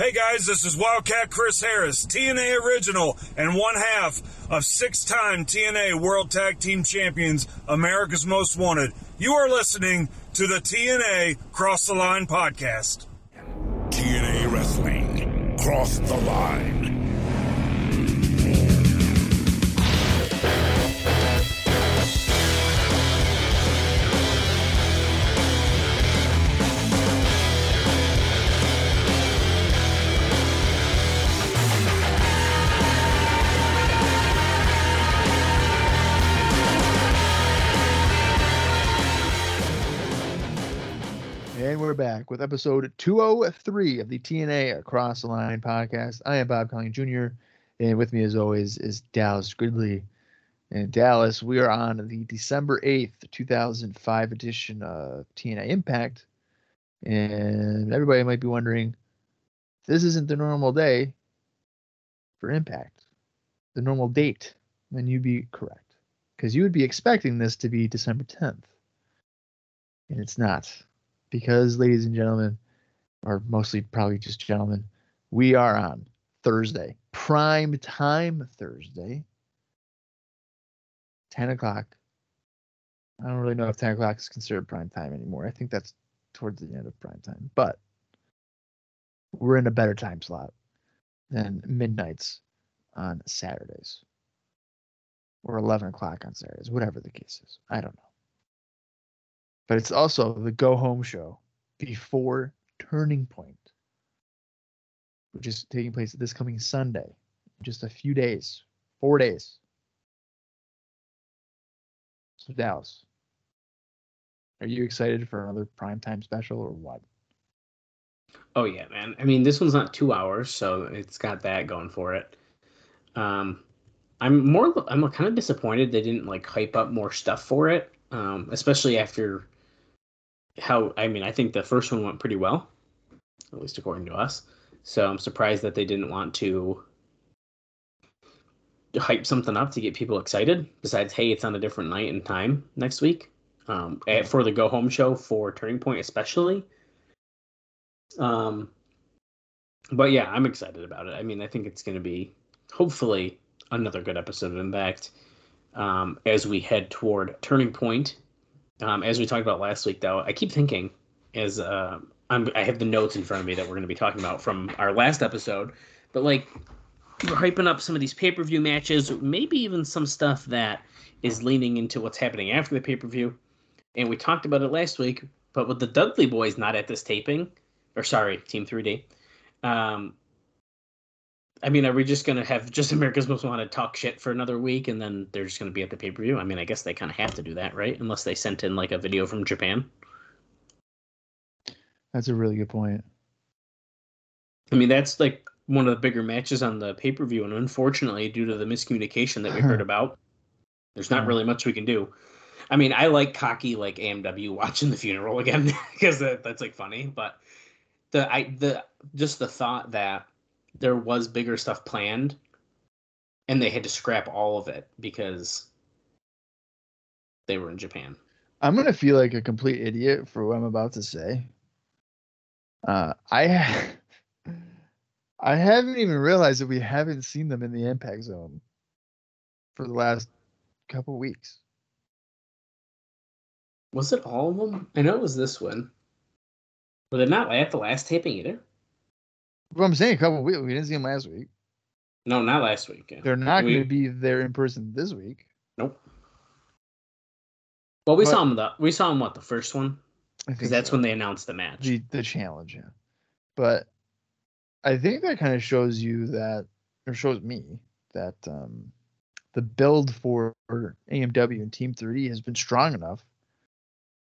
Hey guys, this is Wildcat Chris Harris, TNA original and one half of six time TNA World Tag Team Champions, America's Most Wanted. You are listening to the TNA Cross the Line podcast. TNA Wrestling, Cross the Line. We're back with episode 203 of the TNA Across the Line podcast. I am Bob Colling Jr., and with me, as always, is Dallas Gridley. And Dallas, we are on the December 8th, 2005 edition of TNA Impact. And everybody might be wondering this isn't the normal day for Impact, the normal date. And you'd be correct, because you would be expecting this to be December 10th. And it's not because, ladies and gentlemen, or mostly probably just gentlemen, we are on Thursday, prime time Thursday, 10 o'clock. I don't really know if 10 o'clock is considered prime time anymore. I think that's towards the end of prime time, but we're in a better time slot than midnights on Saturdays or 11 o'clock on Saturdays, whatever the case is. I don't know but it's also the go home show before Turning Point, which is taking place this coming Sunday, just a few days, four days. So Dallas, are you excited for another primetime special or what? Oh yeah, man. I mean, this one's not two hours, so it's got that going for it. Um, I'm more. I'm kind of disappointed they didn't like hype up more stuff for it, um, especially after how I mean, I think the first one went pretty well, at least according to us. So I'm surprised that they didn't want to hype something up to get people excited. Besides, hey, it's on a different night and time next week um, for the go home show for Turning Point, especially. Um, but yeah, I'm excited about it. I mean, I think it's going to be hopefully another good episode of Impact um, as we head toward Turning Point um, as we talked about last week, though, I keep thinking as uh, I have the notes in front of me that we're going to be talking about from our last episode, but like we're hyping up some of these pay per view matches, maybe even some stuff that is leaning into what's happening after the pay per view. And we talked about it last week, but with the Dudley boys not at this taping, or sorry, Team 3D, um, I mean, are we just gonna have just America's Most Wanted talk shit for another week, and then they're just gonna be at the pay per view? I mean, I guess they kind of have to do that, right? Unless they sent in like a video from Japan. That's a really good point. I mean, that's like one of the bigger matches on the pay per view, and unfortunately, due to the miscommunication that we heard about, there's not really much we can do. I mean, I like cocky like AMW watching the funeral again because that, that's like funny, but the I the just the thought that there was bigger stuff planned and they had to scrap all of it because they were in Japan. I'm gonna feel like a complete idiot for what I'm about to say. Uh, I I haven't even realized that we haven't seen them in the impact zone for the last couple weeks. Was it all of them? I know it was this one. Were they not at the last taping either? What I'm saying, a couple weeks. We didn't see them last week. No, not last week. They're not we, going to be there in person this week. Nope. Well, we but, saw them. The we saw them what the first one because that's so. when they announced the match. The the challenge, yeah. But I think that kind of shows you that, or shows me that um, the build for AMW and Team 3D has been strong enough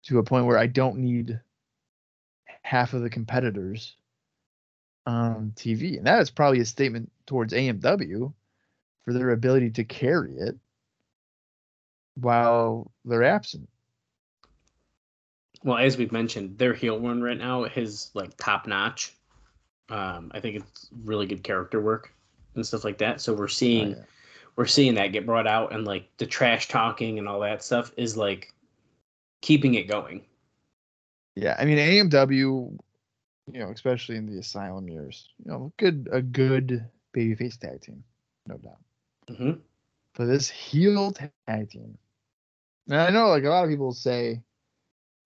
to a point where I don't need half of the competitors on TV. And that is probably a statement towards AMW for their ability to carry it while they're absent. Well, as we've mentioned, their heel run right now is like top notch. Um, I think it's really good character work and stuff like that. So we're seeing oh, yeah. we're seeing that get brought out and like the trash talking and all that stuff is like keeping it going. Yeah, I mean AMW You know, especially in the asylum years. You know, good a good babyface tag team, no doubt. hmm But this heel tag team. And I know like a lot of people say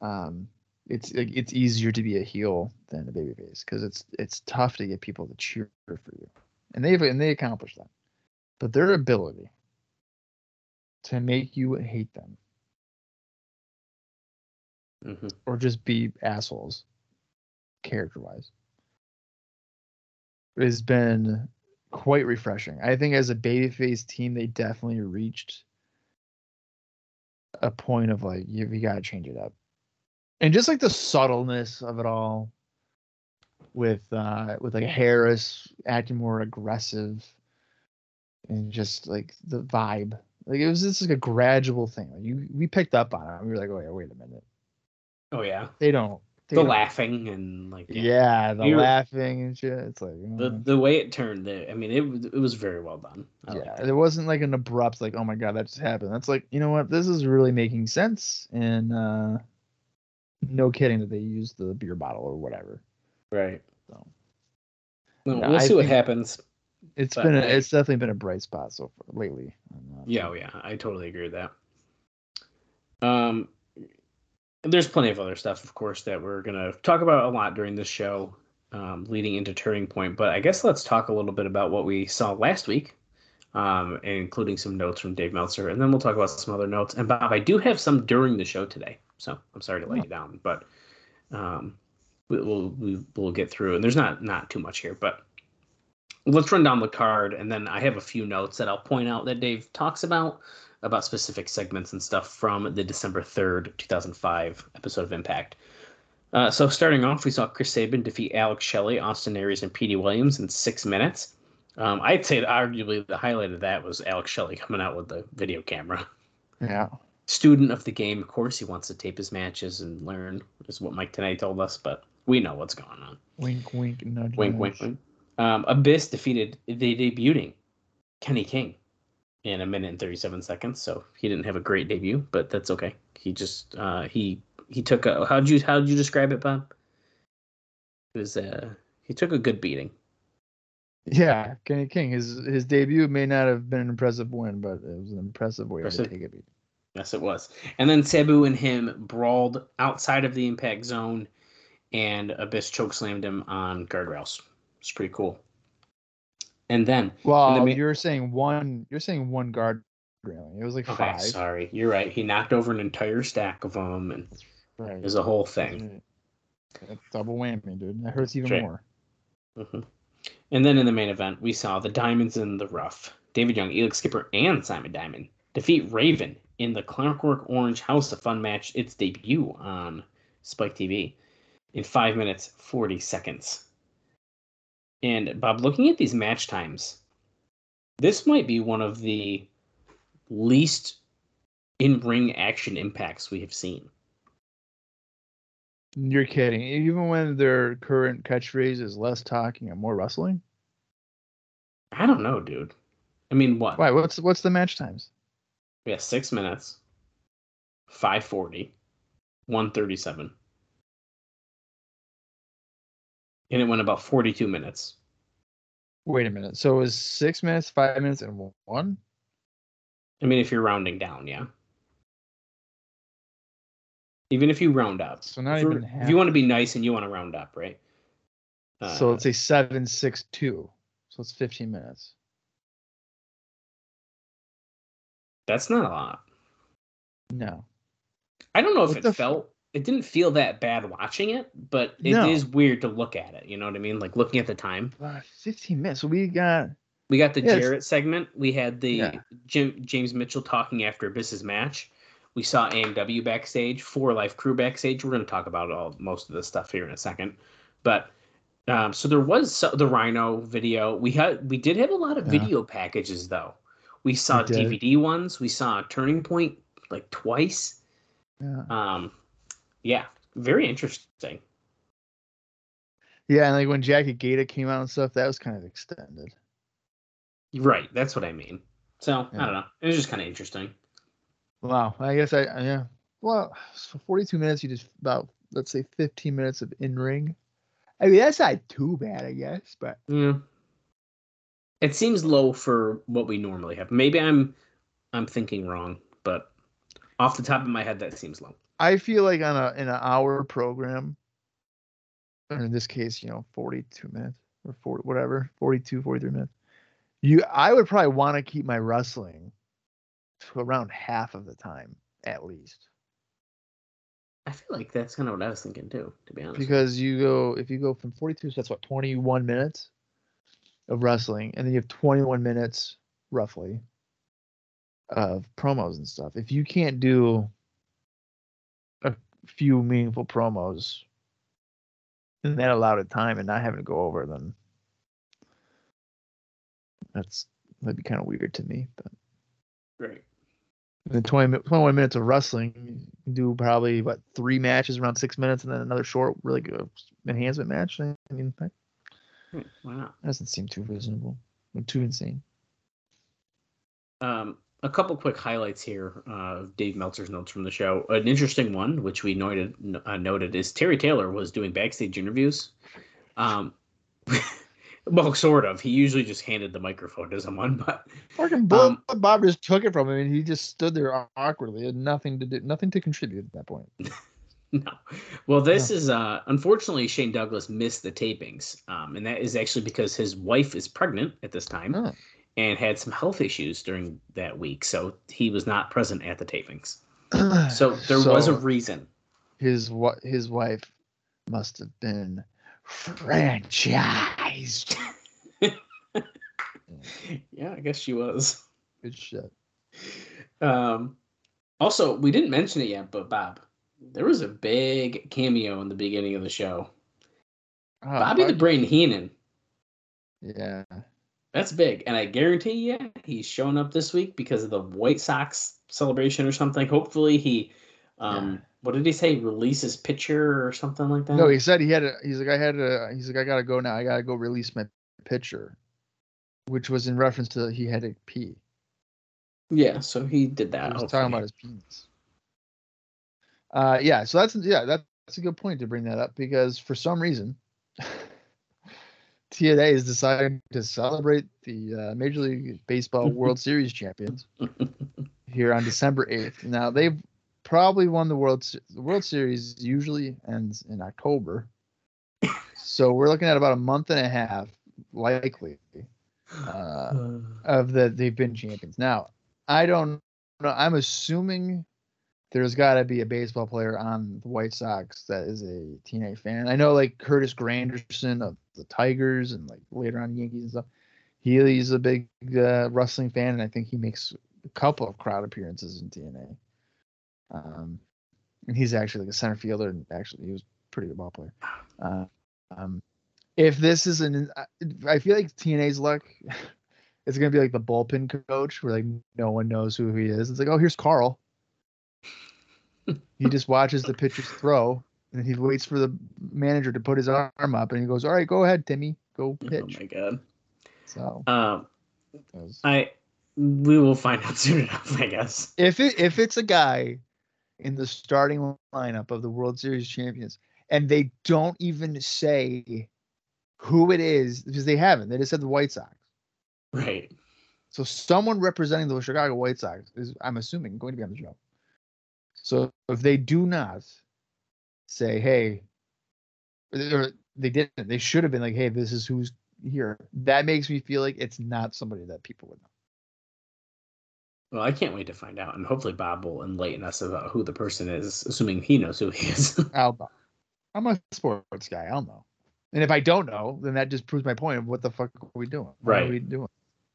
um it's like, it's easier to be a heel than a babyface because it's it's tough to get people to cheer for you. And they've and they accomplish that. But their ability to make you hate them hmm or just be assholes character wise has been quite refreshing. I think as a babyface team, they definitely reached a point of like you, you got to change it up, and just like the subtleness of it all, with uh with like Harris acting more aggressive, and just like the vibe, like it was just like a gradual thing. Like you, we picked up on it. We were like, oh yeah, wait a minute, Oh yeah, they don't. The laughing and like Yeah, the You're- laughing and shit. It's like the mm. the way it turned. The, I mean, it was it was very well done. I yeah, it. it wasn't like an abrupt like, oh my god, that just happened. That's like, you know what, this is really making sense, and uh no kidding that they used the beer bottle or whatever. Right. So, Well, Yeah, we'll I see what happens. It's been, a, it's definitely been a bright spot so far lately. Yeah, oh, yeah, I totally agree with that. Um, there's plenty of other stuff, of course, that we're gonna talk about a lot during this show, um, leading into Turning Point. But I guess let's talk a little bit about what we saw last week, um, including some notes from Dave Meltzer, and then we'll talk about some other notes. And Bob, I do have some during the show today, so I'm sorry to let you down, but um, we, we'll we, we'll get through. And there's not not too much here, but let's run down the card, and then I have a few notes that I'll point out that Dave talks about about specific segments and stuff from the December 3rd, 2005 episode of Impact. Uh, so starting off, we saw Chris Sabin defeat Alex Shelley, Austin Aries, and Petey Williams in six minutes. Um, I'd say arguably the highlight of that was Alex Shelley coming out with the video camera. yeah, Student of the game, of course, he wants to tape his matches and learn, is what Mike Tenay told us, but we know what's going on. wink, wink, nudge, Wink, nudge. wink, wink. Um, Abyss defeated the debuting Kenny King in a minute and 37 seconds. So he didn't have a great debut, but that's okay. He just uh, he he took a how'd you how'd you describe it, Bob? It was uh he took a good beating. Yeah, Kenny King. His his debut may not have been an impressive win, but it was an impressive way Impressive. to take a beat. Yes, it was. And then Sabu and him brawled outside of the impact zone, and Abyss chokeslammed him on guardrails. It's pretty cool. And then Well, ma- you're saying one. You're saying one guard railing. It was like okay, five. sorry, you're right. He knocked over an entire stack of them, and Right. it was a whole thing. That's double whammy, dude. That hurts even more. hmm And then in the main event, we saw the Diamonds in the Rough. David Young, Elix Skipper, and Simon Diamond defeat Raven in the Clockwork Orange House of Fun match, its debut on Spike TV, in 5 minutes, 40 seconds. And Bob, looking at these match times, this might be one of the least in ring action impacts we have seen. You're kidding. Even when their current catchphrase is less talking and more wrestling. I don't know, dude. I mean, what? Why? What's what's the match times? We have six minutes, 540, 137. And it went about 42 minutes. Wait a minute. So it was six minutes, five minutes, and one. I mean, if you're rounding down, yeah. Even if you round up. So not if, even if you want to be nice and you want to round up, right? so Uh, let's say seven, six, two. So it's fifteen minutes. that's not a lot. No. I don't know if What it felt. It didn't feel that bad watching it, but it is No. weird to look at it. You know what I mean? Like looking at the time. Uh, Fifteen minutes. We got. We got the Yeah, Jarrett segment. We had the Yeah. Jim, James Mitchell talking after Abyss's match. We saw AMW backstage, Four Live Kru backstage. We're going to talk about all most of this stuff here in a second, but um, so there was so, the Rhino video. We had we did have a lot of Yeah. video packages though. We saw We. DVD ones. We saw Turning Point like twice. Yeah. Um, yeah, very interesting. Yeah, and like when Jackie Gayda came out and stuff, that was kind of extended. Right, that's what I mean. So Yeah. I don't know. It was just kind of interesting. Wow. I guess I yeah. Well, so 42 minutes. You just about let's say 15 minutes of in ring I mean, that's not too bad, I guess, but Yeah. It seems low for what we normally have. Maybe I'm I'm thinking wrong, but off the top of my head, that seems low. I feel like on a in an hour program, or in this case, you know, 42 minutes or 40, whatever, 42, 43 minutes. You, I would probably want to keep my wrestling to around half of the time at least, I feel like that's kind of what I was thinking too, to be honest. because you go if you go from 42, so that's what 21 minutes of wrestling, and then you have 21 minutes roughly of promos and stuff. If you can't do few meaningful promos in that allotted time and not having to go over, then that's that'd be kind of weird to me. But Great. then 20, 21 minutes of wrestling, you do probably what three matches around six minutes, and then another short, really good enhancement match. I mean, that Hmm, Why not? doesn't seem too reasonable, or too insane. Um, a couple quick highlights here uh, of Dave Meltzer's notes from the show. An interesting one, which we noted uh, noted, is Terry Taylor was doing backstage interviews. Um, well, sort of. He usually just handed the microphone to someone, but Fucking Bob, Um, Bob just took it from him, and he just stood there awkwardly, had nothing to do, nothing to contribute at that point. no. Well, this is uh, unfortunately Shane Douglas missed the tapings, um, and that is actually because his wife is pregnant at this time Oh. And had some health issues during that week, so he was not present at the tapings. So there was a reason. his what his wife must have been franchised. Yeah, I guess she was. Good shit. Um, also, we didn't mention it yet, but Bob, there was a big cameo in the beginning of the show. Oh, Bobby the Brain Heenan. Yeah. That's big, and I guarantee you, he's showing up this week because of the White Sox celebration or something. Hopefully, he, um, Yeah. what did he say? Release his pitcher or something like that. No, he said he had a. He's like, I had a. He's like, I gotta go now. I gotta go release my pitcher, which was in reference to he had to pee. yeah, so he did He that. was hopefully. talking about his penis. Uh, yeah. So that's yeah, that's a good point to bring that up because for some reason, TNA is deciding to celebrate the uh, Major League Baseball World Series champions here on December eighth. Now they've probably won the World the World Series. Usually ends in October, so we're looking at about a month and a half, likely, uh, of that they've been champions. Now, I don't know. I'm assuming there's got to be a baseball player on the White Sox that is a TNA fan. I know like Curtis Granderson of the Tigers and like later on Yankees and stuff. He, he's a big uh, wrestling fan, and I think he makes a couple of crowd appearances in TNA. Um, and he's actually like a center fielder, and actually he was pretty good ball player. Uh, um, if this is an, I feel like TNA's luck it's gonna be like the bullpen coach where like no one knows who he is. It's like, oh, here's Carl. he just watches the pitchers throw and he waits for the manager to put his arm up and he goes, All right, go ahead, Timmy. Go pitch." Oh my god. so Um, was- I we will find out soon enough, I guess. if it if it's a guy in the starting lineup of the World Series champions and they don't even say who it is because they haven't, they just said the White Sox. Right. So someone representing the Chicago White Sox is, I'm assuming, going to be on the show. So if they do not say, "Hey," or they didn't, they should have been like, "Hey, this is who's here." That makes me feel like it's not somebody that people would know. Well, I can't wait to find out, and hopefully Bob will enlighten us about who the person is, assuming he knows who he is. I'll know. I'm a sports guy. I'll know. And if I don't know, then that just proves my point of what the fuck are we doing? What Right. are we doing?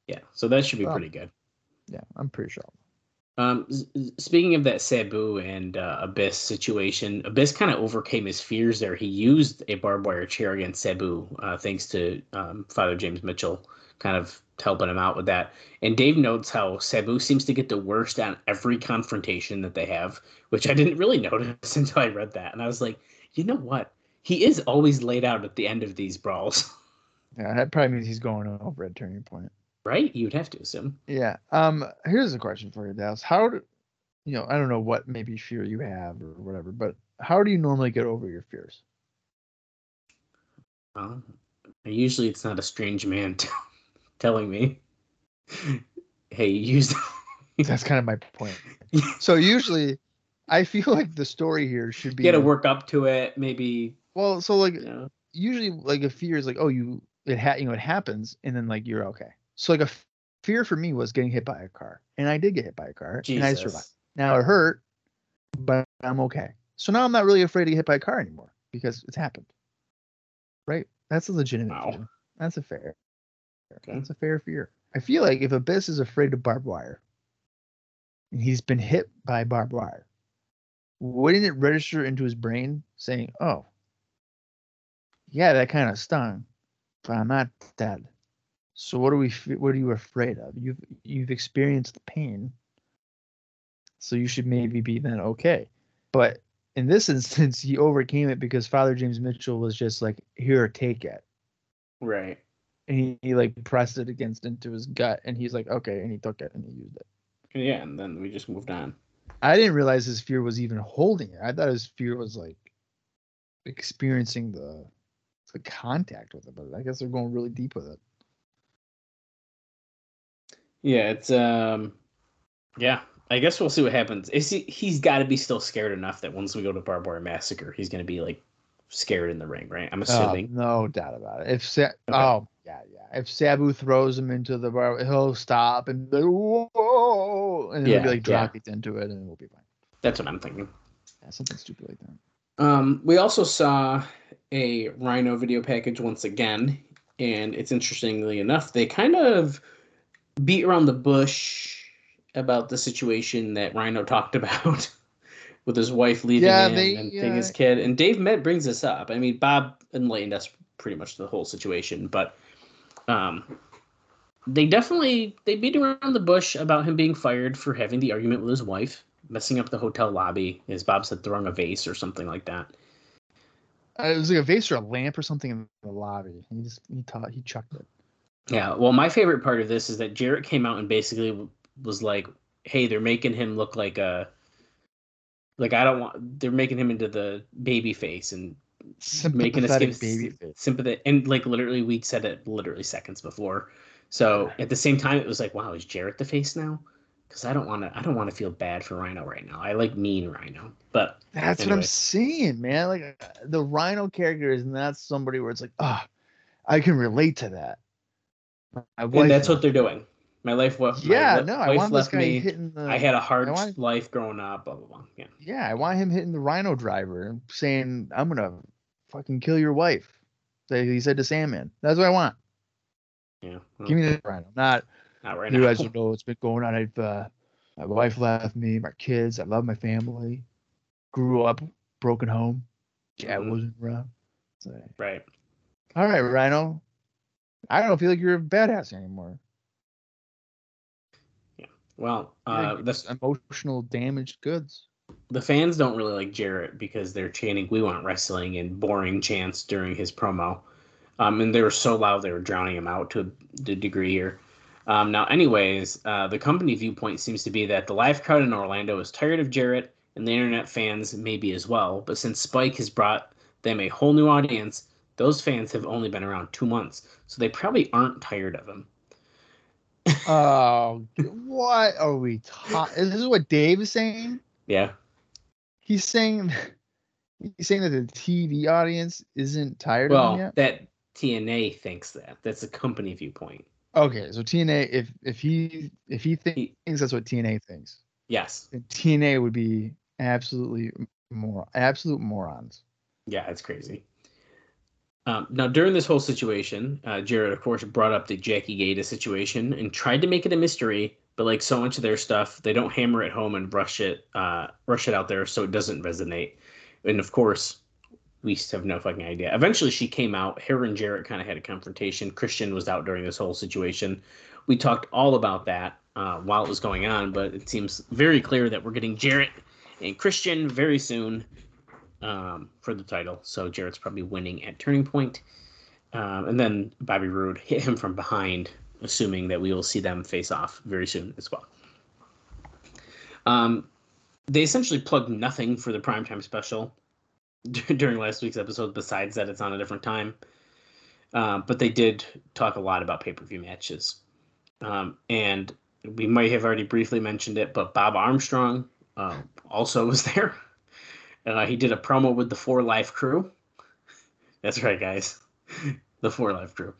yeah, so that should be Well. pretty good. Yeah, I'm pretty sure. Um, speaking of that Sabu and uh, Abyss situation, Abyss kind of overcame his fears there. He used a barbed wire chair against Sabu, uh, thanks to um, Father James Mitchell kind of helping him out with that. And Dave notes how Sabu seems to get the worst on every confrontation that they have, which I didn't really notice until I read that. And I was like, you know what? He is always laid out at the end of these brawls, Yeah, that probably means he's going over at turning point. Right? You'd have to assume. Yeah. Um. Here's a question for you, Dallas. How do you know? I don't know what maybe fear you have or whatever, but how do you normally get over your fears? Well, usually it's not a strange man t- telling me, "Hey, you used." That's kind of my point. So usually, I feel like the story here should be you got to work up to it, maybe. well. So like You know, usually, like a fear is like, oh, you it ha- you know it happens, and then like you're okay. So like a f- fear for me was getting hit by a car, and I did get hit by a car, and I survived. Now it hurt, but I'm okay. So now I'm not really afraid to get hit by a car anymore because it's happened. Right? That's a legitimate Wow. fear. That's a fair. Okay. That's a fair fear. I feel like if Abyss is afraid of barbed wire, and he's been hit by barbed wire, wouldn't it register into his brain saying, "Oh, yeah, that kind of stung, but I'm not dead." So what are we? What are you afraid of? You've you've experienced the pain, so you should maybe be then okay. But in this instance, he overcame it because Father James Mitchell was just like, "Here, take it," Right. and he, he like pressed it against into his gut, and he's like, "Okay," and he took it and he used it. Yeah, and then we just moved on. I didn't realize his fear was even holding it. I thought his fear was like experiencing the the contact with it, but I guess they're going really deep with it. Yeah, it's um, yeah. I guess we'll see what happens. Is he? He's got to be still scared enough that once we go to barbed wire massacre, he's gonna be like scared in the ring, right? I'm Oh, assuming. no doubt about it. If Sa- oh yeah yeah, if Sabu throws him into the bar, he'll stop and be like, whoa, and he'll be Yeah, like yeah. drop kicked into it, and we'll be fine. That's what I'm thinking. Yeah, something stupid like that. Um, we also saw a Rhino video package once again, and it's interestingly enough, they kind of beat around the bush about the situation that Rhino talked about with his wife leaving Yeah, him they, and taking his kid. And Dave Met brings this up. I mean, Bob enlightened us pretty much the whole situation, but um, they definitely they beat around the bush about him being fired for having the argument with his wife, messing up the hotel lobby, as Bob said, throwing a vase or something like that. Uh, it was like a vase or a lamp or something in the lobby. He just he taught he chucked it. Yeah, well, my favorite part of this is that Jarrett came out and basically was like, "Hey, they're making him look like a, like I don't want. They're making him into the baby face and making us give baby sympathy." And like literally, we said it literally seconds before. So at the same time, it was like, "Wow, is Jarrett the face now?" Because I don't want to. I don't want to feel bad for Rhino right now. I like mean Rhino, but That's what I'm saying, man. Like uh, the Rhino character is not somebody where it's like, ah, I can relate to that. And that's what they're doing. My life, was Yeah, no, I want this guy me. hitting the. I had a hard want- life growing up. Blah blah blah. Yeah. Yeah, I want him hitting the Rhino driver and saying, "I'm gonna fucking kill your wife." That he said to Sandman. That's what I want. Yeah. well, Give me the Rhino, not not right you now. guys don't know what's been going on. I've uh, my wife left me, my kids. I love my family. Grew up broken home. Dad Mhm. wasn't around. So, Right. all right, Rhino. I don't feel like you're a badass anymore. Yeah. Well, uh, the emotional damaged goods. the fans don't really like Jarrett because they're chanting "We want wrestling" and boring chants during his promo, um, and they were so loud they were drowning him out to the degree here. Um, now, anyways, uh, the company viewpoint seems to be that the live crowd in Orlando is tired of Jarrett, and the internet fans maybe as well. But since Spike has brought them a whole new audience, those fans have only been around two months, so they probably aren't tired of him. Oh, what are we talking? This is what Dave is saying. Yeah, He's saying he's saying that the TV audience isn't tired of him well, that TNA thinks that. That's a company viewpoint. Okay, so TNA, if if he if he thinks that's what TNA thinks, Yes. TNA would be absolutely more absolute morons. Yeah, it's crazy. Um, now, during this whole situation, uh, Jarrett, of course, brought up the Jackie Gayda situation and tried to make it a mystery. But like so much of their stuff, they don't hammer it home and rush it, uh, rush it out there, so it doesn't resonate. And of course, we have no fucking idea. Eventually, she came out. Her and Jarrett kind of had a confrontation. Christian was out during this whole situation. We talked all about that uh, while it was going on, but it seems very clear that we're getting Jarrett and Christian very soon um, for the title. So Jarrett's probably winning at Turning Point. Um, and then Bobby Roode hit him from behind, assuming that we will see them face off very soon as well. Um, they essentially plugged nothing for the primetime special during last week's episode, besides that it's on a different time. Um, but they did talk a lot about pay per view matches. Um, and we might have already briefly mentioned it, but Bob Armstrong uh, also was there. Uh, he did a promo with the Four Live Kru. That's right, guys. the Four Live Kru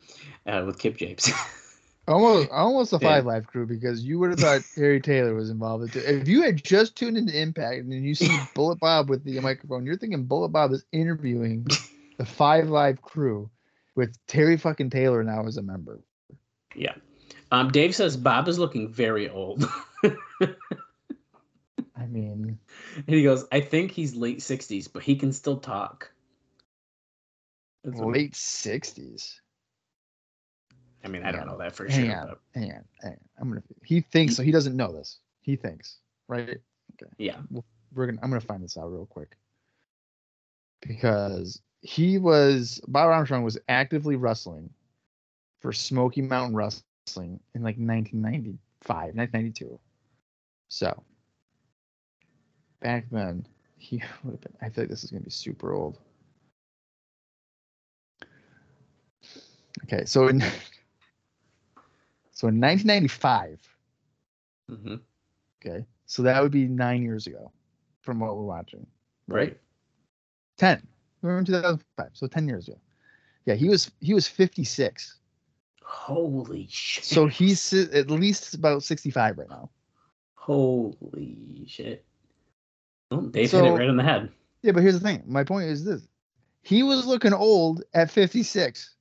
uh, with Kip James. Almost, almost Yeah. five life crew because you would have thought Terry Taylor was involved. with it. If you had just tuned into Impact and you see Bullet Bob with the microphone, you're thinking Bullet Bob is interviewing the Five Live crew with Terry fucking Taylor now as a member. yeah. Um, Dave says Bob is looking very old. I mean, And he goes, I think he's late 60s, but he can still talk. That's late sixties. I mean, I don't know that for Hang sure. on, But hang on, hang on. I'm gonna. He thinks so. He doesn't know this. He thinks, right? Okay. yeah. we're gonna I'm gonna find this out real quick. Because he was Bob Armstrong was actively wrestling for Smoky Mountain Wrestling in like 1995, 1992. So back then he would have been I feel like this is gonna be super old. Okay, so in so in 1995, hmm okay, so that would be nine years ago from what we're watching. Right. 10 we were in 2005 so 10 years ago yeah he was he was 56 Holy shit. so he's at least about 65 right now Holy shit. Well, Dave So- hit it right on the head. yeah but here's the thing. My point is this. He was looking old at 56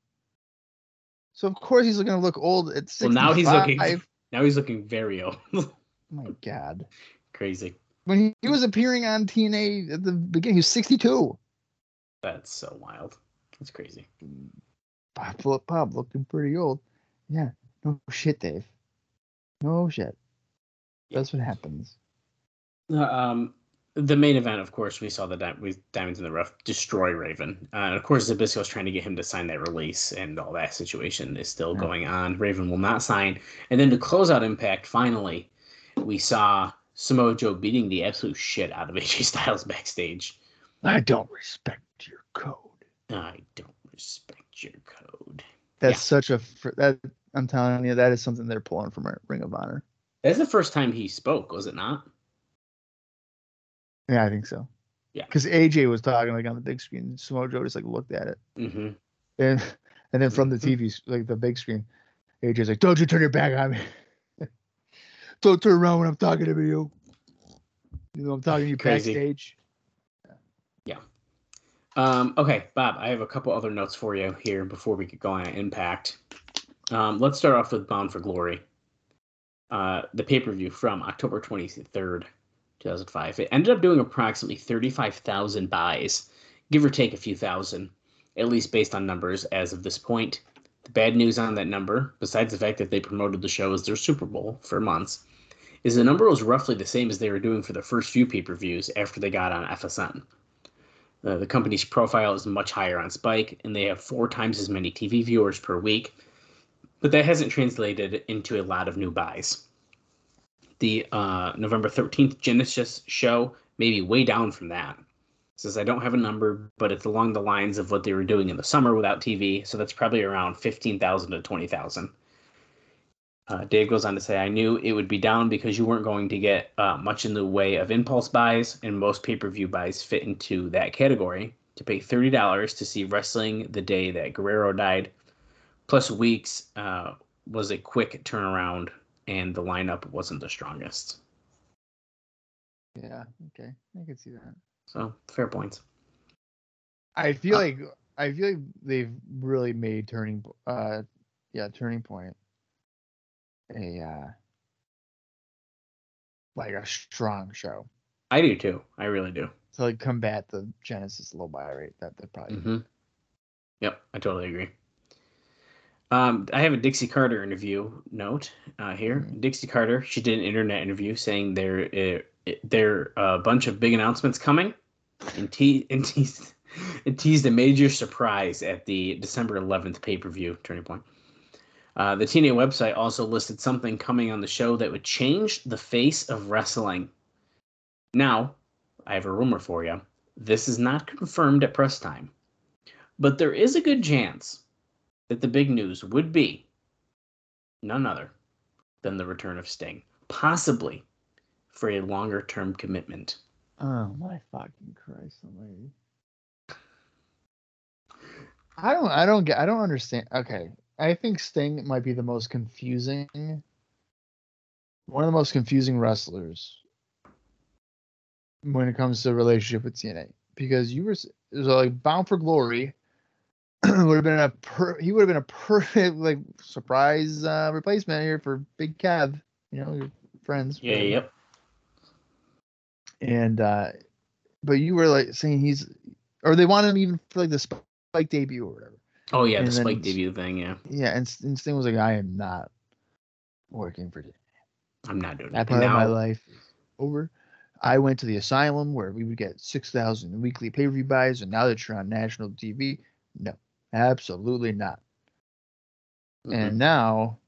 so of course he's going to look old at 65 Well, now he's looking now he's looking very old. oh my god. Crazy. when he, he was appearing on tna at the beginning he was 62 That's so wild. That's crazy. bob, bob looking pretty old. Yeah. No shit dave. No shit. That's what happens. Uh, Um, the main event, of course, we saw the di- with Diamonds in the Rough destroy Raven. Uh, and of course, Zbyszko's trying to get him to sign that release, and all that situation is still Yeah. going on. Raven will not sign. And then to close out Impact, finally, we saw Samoa Joe beating the absolute shit out of AJ Styles backstage. i don't respect your code I don't respect your code. That's Yeah. such a that I'm telling you that is something they're pulling from our Ring of Honor. That's the first time he spoke, was it not? Yeah, I think so. Yeah. Because AJ was talking like on the big screen, Samoa Joe just like looked at it, Mm-hmm. and and then from the TV, like the big screen, AJ's like, "Don't you turn your back on me! Don't turn around when I'm talking to you. You know I'm talking to you Crazy. backstage." Yeah. Um, okay, Bob, I have a couple other notes for you here before we get going on Impact. Um, let's start off with Bound for Glory, uh, the pay per view from October 23rd, 2005. It ended up doing approximately 35,000 buys, give or take a few thousand, at least based on numbers as of this point. The bad news on that number, besides the fact that they promoted the show as their Super Bowl for months, is the number was roughly the same as they were doing for the first few pay per views after they got on FSN. Uh, the company's profile is much higher on Spike, and they have four times as many TV viewers per week, but that hasn't translated into a lot of new buys. The uh, November 13th Genesis show maybe way down from that. Says I don't have a number, but it's along the lines of what they were doing in the summer without TV, so that's probably around 15,000 to 20,000. Uh, Dave goes on to say, I knew it would be down because you weren't going to get uh, much in the way of impulse buys, and most pay per view buys fit into that category. To pay $30 to see wrestling the day that Guerrero died, plus weeks, uh, was a quick turnaround, and the lineup wasn't the strongest. Yeah, okay, I can see that. So, fair points. I feel Uh, like I feel like they've really made turning uh yeah turning point a uh like a strong show I do too. I really do. to like combat the Genesis low buy rate that they probably hmm Yep, I totally agree. Um, I have a Dixie Carter interview note uh, here. Mhm. Dixie Carter, she did an internet interview saying there uh, there are a bunch of big announcements coming, and, te- and teased and teased a major surprise at the December 11th pay per view Turning Point. Uh, the TNA website also listed something coming on the show that would change the face of wrestling. Now, I have a rumor for you. This is not confirmed at press time, but there is a good chance that the big news would be none other than the return of Sting, possibly for a longer term commitment. Oh my fucking Christ lady. I don't I don't get I don't understand. Okay. I think Sting might be the most confusing one of the most confusing wrestlers when it comes to relationship with TNA because you were s- it was like Bound for Glory would have been a per, he would have been a perfect like surprise uh, replacement here for Big Kev, you know, your friends. Yeah, yep. And uh but you were like saying he's or they want him even for like the Spike debut or whatever. Oh yeah, And the Spike debut thing. Yeah, Yeah, and, and Sting was like, I am not working for I'm not doing that it part of my life is over. I went to the asylum where we would get six thousand weekly pay per view buys, and now that you're on national TV, no, absolutely not. Mhm. And now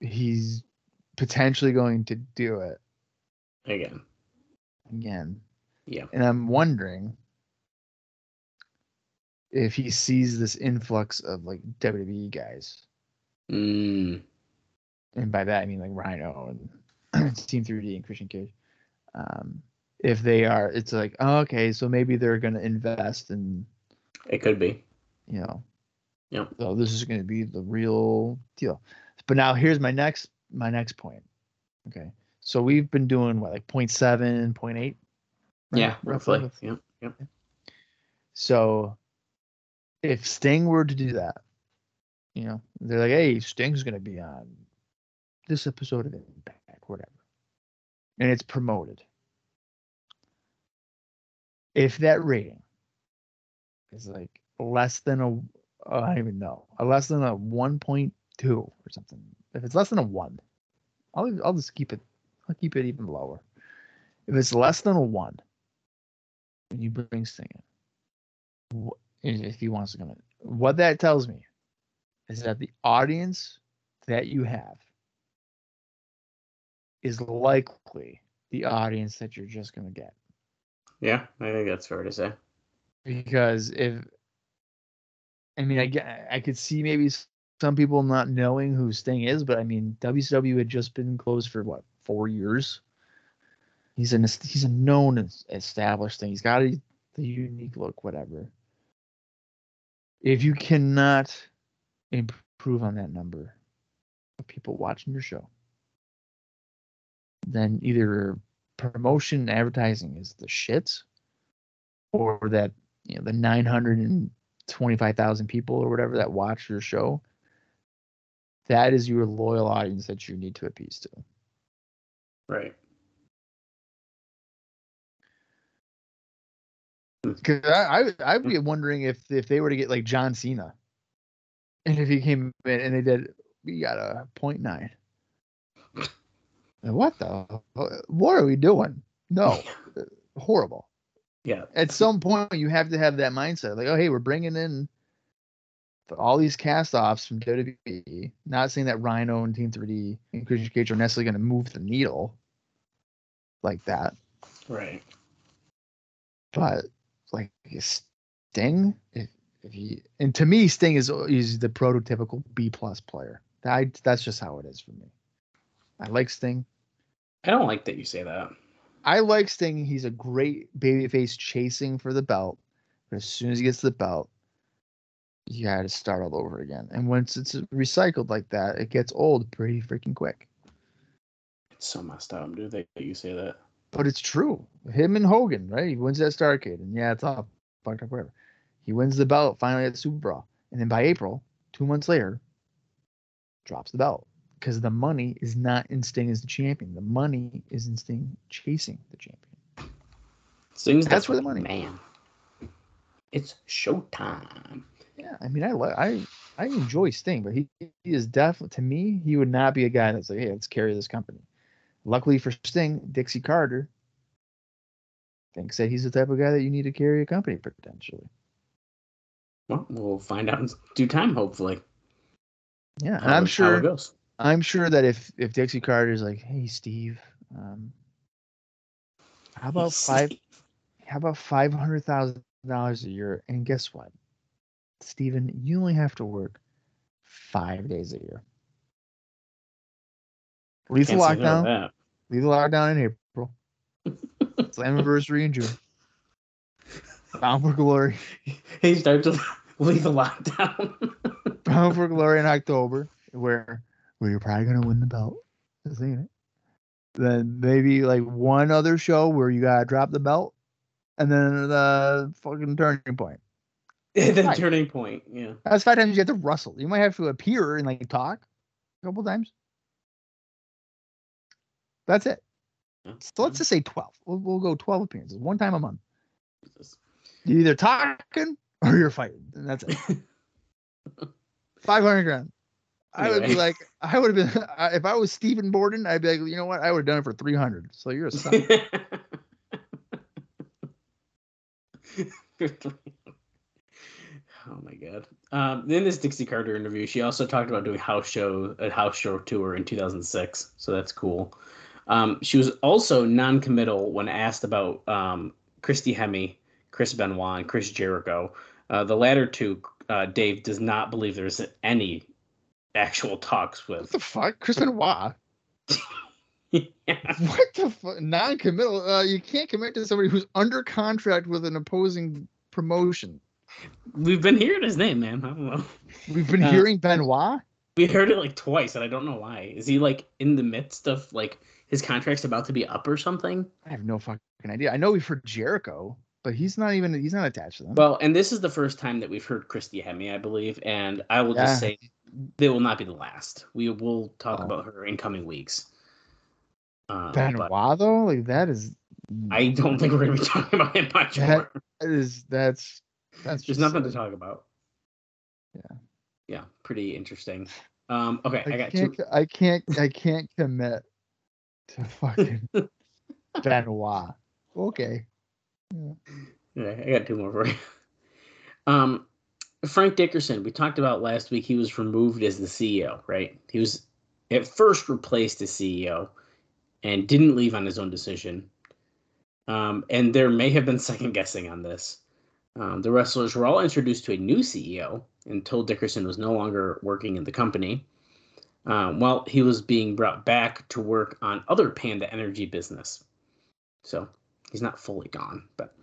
he's potentially going to do it again, again, yeah, and I'm wondering if he sees this influx of like WWE guys, mm, and by that I mean like Rhino and Team 3D and Christian Cage. Um, if they are, it's like oh, okay, so maybe they're gonna invest in it could be. you know, Yep. so this is gonna be the real deal. But now here's my next my next point. Okay, so we've been doing what like 0.7, 0.8? right? yeah, roughly. Yep, yep. So if Sting were to do that, you know, they're like, hey, Sting's gonna be on this episode of Impact, whatever. And it's promoted. If that rating is like less than a uh, I don't even know, a less than a 1.2 or something. If it's less than a one, I'll I'll just keep it. I'll keep it even lower. If it's less than a one, when you bring Sting in, if he wants to come in, what that tells me is that the audience that you have is likely the audience that you're just going to get. Yeah, I think that's fair to say. Because if, I mean, I I could see maybe some people not knowing who Sting is, but I mean, WCW had just been closed for what four years. He's an he's a known es- established thing. He's got a, the unique look, whatever. If you cannot improve on that number of people watching your show, then either promotion advertising is the shit, or that you know the nine hundred and twenty-five thousand people or whatever that watch your show. That is your loyal audience that you need to appease to. Right. Hmm. Because I, I I'd be hmm. wondering if if they were to get like John Cena, and if he came in and they did, we got a point nine. What the? What are we doing? No, horrible. Yeah. At some point, you have to have that mindset, like, oh, hey, we're bringing in all these cast-offs from WWE. Not saying that Rhino and Team 3D and Christian Cage are necessarily going to move the needle like that, Right. but like Sting, if if he and to me, Sting is is the prototypical B plus player. I, that's just how it is for me. I like Sting. I don't like that you say that. I like Sting. He's a great babyface chasing for the belt. But as soon as he gets the belt, you got to start all over again. And once it's recycled like that, it gets old pretty freaking quick. It's so messed up, dude, that you say that. But it's true. Him and Hogan, right? He wins that Starcade, and yeah, it's all fucked up, whatever. He wins the belt finally at Super Brawl, and then by April, two months later, drops the belt because the money is not in Sting as the champion. The money is in Sting chasing the champion. Sting's That's the where the money- man. It's showtime. Yeah, I mean, I like I I enjoy Sting, but he, he is definitely to me he would not be a guy that's like, hey, let's carry this company. Luckily for Sting, Dixie Carter thinks that he's the type of guy that you need to carry a company potentially. Well, we'll find out in due time, hopefully. Yeah, and I'm it- how it sure goes. I'm sure that if if Dixie Carter's like, hey Steve, um, how about five how about five hundred thousand dollars a year? And guess what? Steven, you only have to work five days a year. Leave the Can't say no to lockdown. Leave the lockdown in April. Slammiversary in June. Bound for Glory. He starts to leave the lockdown. Bound for Glory in October, where where you're probably gonna win the belt. Just saying it. Then maybe like one other show where you gotta drop the belt, and then the fucking turning point. the Right. turning point. Yeah. That's five times you have to wrestle. You might have to appear and like talk a couple times. That's it. So let's just say twelve. We'll, we'll go twelve appearances, one time a month. You're either talking or you're fighting, and that's it. Five hundred grand. I would be like, I would have been if I was Stephen Borden, I'd be like, you know what? I would have done it for three hundred. So you're a son. oh my god. Um, in this Dixie Carter interview, she also talked about doing house show a house show tour in 2006. So that's cool. Um, she was also non-committal when asked about um, Christy Hemme, Chris Benoit, and Chris Jericho. Uh, the latter two, uh, Dave does not believe there's any actual talks with. what the fuck, Chris Benoit? yeah. What the fuck? Non-committal. Uh, you can't commit to somebody who's under contract with an opposing promotion. We've been hearing his name, man. I don't know. We've been Uh, hearing Benoit. We heard it like twice, and I don't know why. Is he like in the midst of like his contract's about to be up or something? I have no fucking idea. I know we've heard Jericho, but he's not even he's not attached to them. Well, and this is the first time that we've heard Christy Hemme, I believe, and I will Yeah. just say they will not be the last. We will talk Oh. about her in coming weeks. Uh, Benoit but though, like that is I don't think we're going to be talking about him much That- more. that is that's that's just nothing to talk about. Yeah. Yeah, pretty interesting. Um, okay, I, I, got can't two. I can't I can't commit to fucking Benoit. Okay. Yeah, I got two more for you. Um, Frank Dickerson, we talked about last week. He was removed as the CEO, right? He was at first replaced as CEO and didn't leave on his own decision. Um, and there may have been second guessing on this. Um, the wrestlers were all introduced to a new CEO and told Dickerson was no longer working in the company. Um, well, he was being brought back to work on other Panda Energy business. So he's not fully gone, but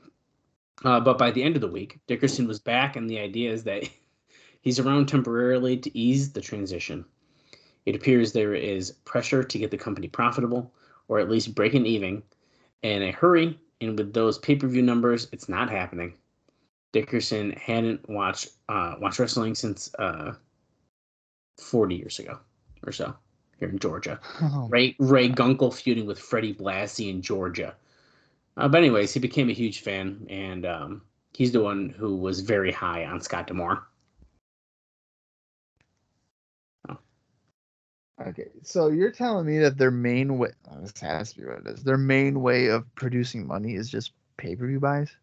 uh, but by the end of the week, Dickerson was back, and the idea is that he's around temporarily to ease the transition. It appears there is pressure to get the company profitable, or at least breaking even, in a hurry. And with those pay per view numbers, it's not happening. Dickerson hadn't watched uh, watched wrestling since uh, 40 years ago or so here in Georgia. Oh, Ray Ray Gunkel feuding with Freddie Blassie in Georgia. Uh, but anyways, he became a huge fan, and um, he's the one who was very high on Scott D'Amore. Okay. So you're telling me that their main way oh, this has to be what it is. Their main way of producing money is just pay-per-view buys?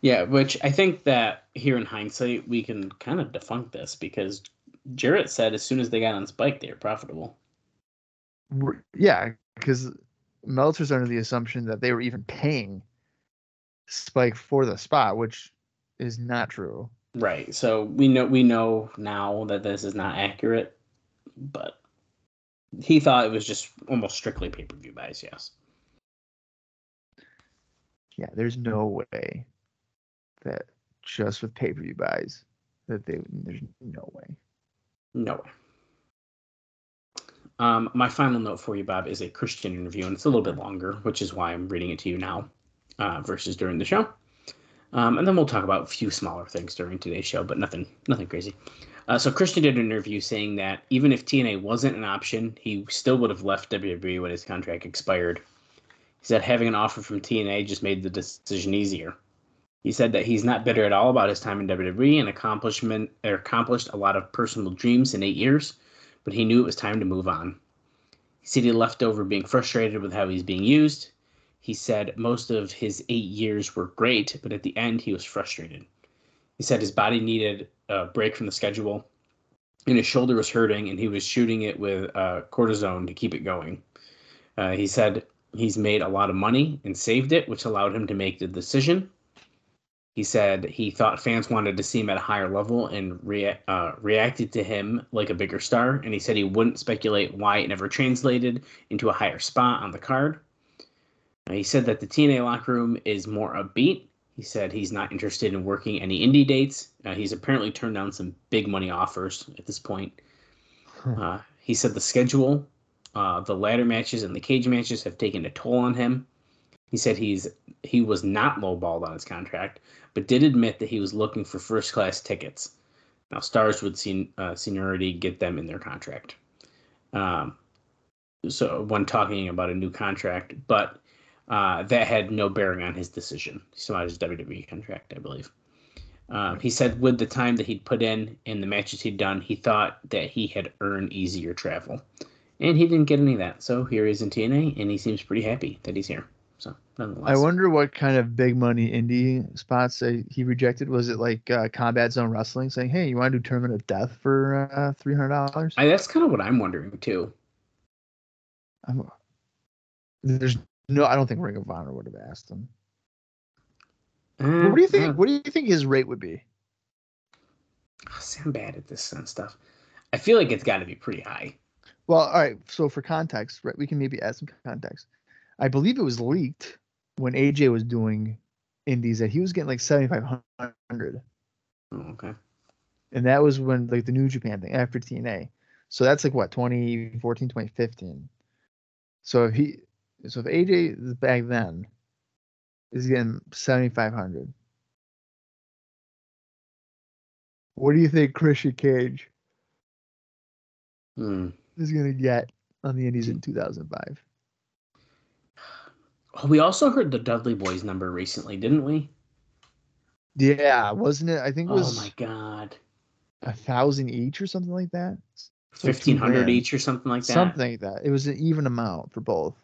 Yeah, which I think that here in hindsight we can kind of defunct this because Jarrett said as soon as they got on Spike they were profitable. Yeah, because Meltzer's under the assumption that they were even paying Spike for the spot, which is not true. Right. So we know we know now that this is not accurate, but he thought it was just almost strictly pay per view buys. Yes. Yeah, there's no way that just with pay-per-view buys that they there's no way. No way. Um, my final note for you, Bob, is a Christian interview, and it's a little bit longer, which is why I'm reading it to you now uh, versus during the show. Um, and then we'll talk about a few smaller things during today's show, but nothing, nothing crazy. Uh, so Christian did an interview saying that even if TNA wasn't an option, he still would have left WWE when his contract expired. He said having an offer from TNA just made the decision easier. He said that he's not bitter at all about his time in WWE and accomplishment or accomplished a lot of personal dreams in eight years, but he knew it was time to move on. He said he left over being frustrated with how he's being used. He said most of his eight years were great, but at the end he was frustrated. He said his body needed a break from the schedule, and his shoulder was hurting, and he was shooting it with uh, cortisone to keep it going. Uh, he said he's made a lot of money and saved it, which allowed him to make the decision. He said he thought fans wanted to see him at a higher level and rea- uh, reacted to him like a bigger star. And he said he wouldn't speculate why it never translated into a higher spot on the card. Uh, he said that the TNA locker room is more upbeat. He said he's not interested in working any indie dates. Uh, he's apparently turned down some big money offers at this point. Uh, he said the schedule, uh, the ladder matches, and the cage matches have taken a toll on him. He said he's he was not lowballed on his contract, but did admit that he was looking for first class tickets. Now, stars would sen- uh, seniority get them in their contract. Um, so when talking about a new contract, but uh, that had no bearing on his decision. He had his WWE contract, I believe. Um, he said with the time that he'd put in and the matches he'd done, he thought that he had earned easier travel. And he didn't get any of that. So here he is in TNA, and he seems pretty happy that he's here. So nonetheless. I wonder what kind of big money indie spots he rejected. Was it like uh, Combat Zone Wrestling saying, "Hey, you want to do Tournament of Death for uh, three hundred dollars?" That's kind of what I'm wondering too. There's no, I don't think Ring of Honor would have asked him. Uh, what do you think? uh, What do you think his rate would be? see, I'm bad at this kind of stuff. I feel like it's got to be pretty high. Well, all right. So for context, right, we can maybe add some context. I believe it was leaked when AJ was doing indies that he was getting like seventy five hundred, Oh, okay. and that was when like the New Japan thing after TNA. So that's like what 2014, 2015. So if he, so if AJ is back then is getting seventy five hundred, what do you think Christian Cage Hmm. is gonna get on the Indies in two thousand five? Oh, we also heard the Dudley Boys number recently, didn't we? Yeah, wasn't it? I think it oh was. Oh my god, a thousand each or something like that. So fifteen hundred each or something like that. Something like that. It was an even amount for both.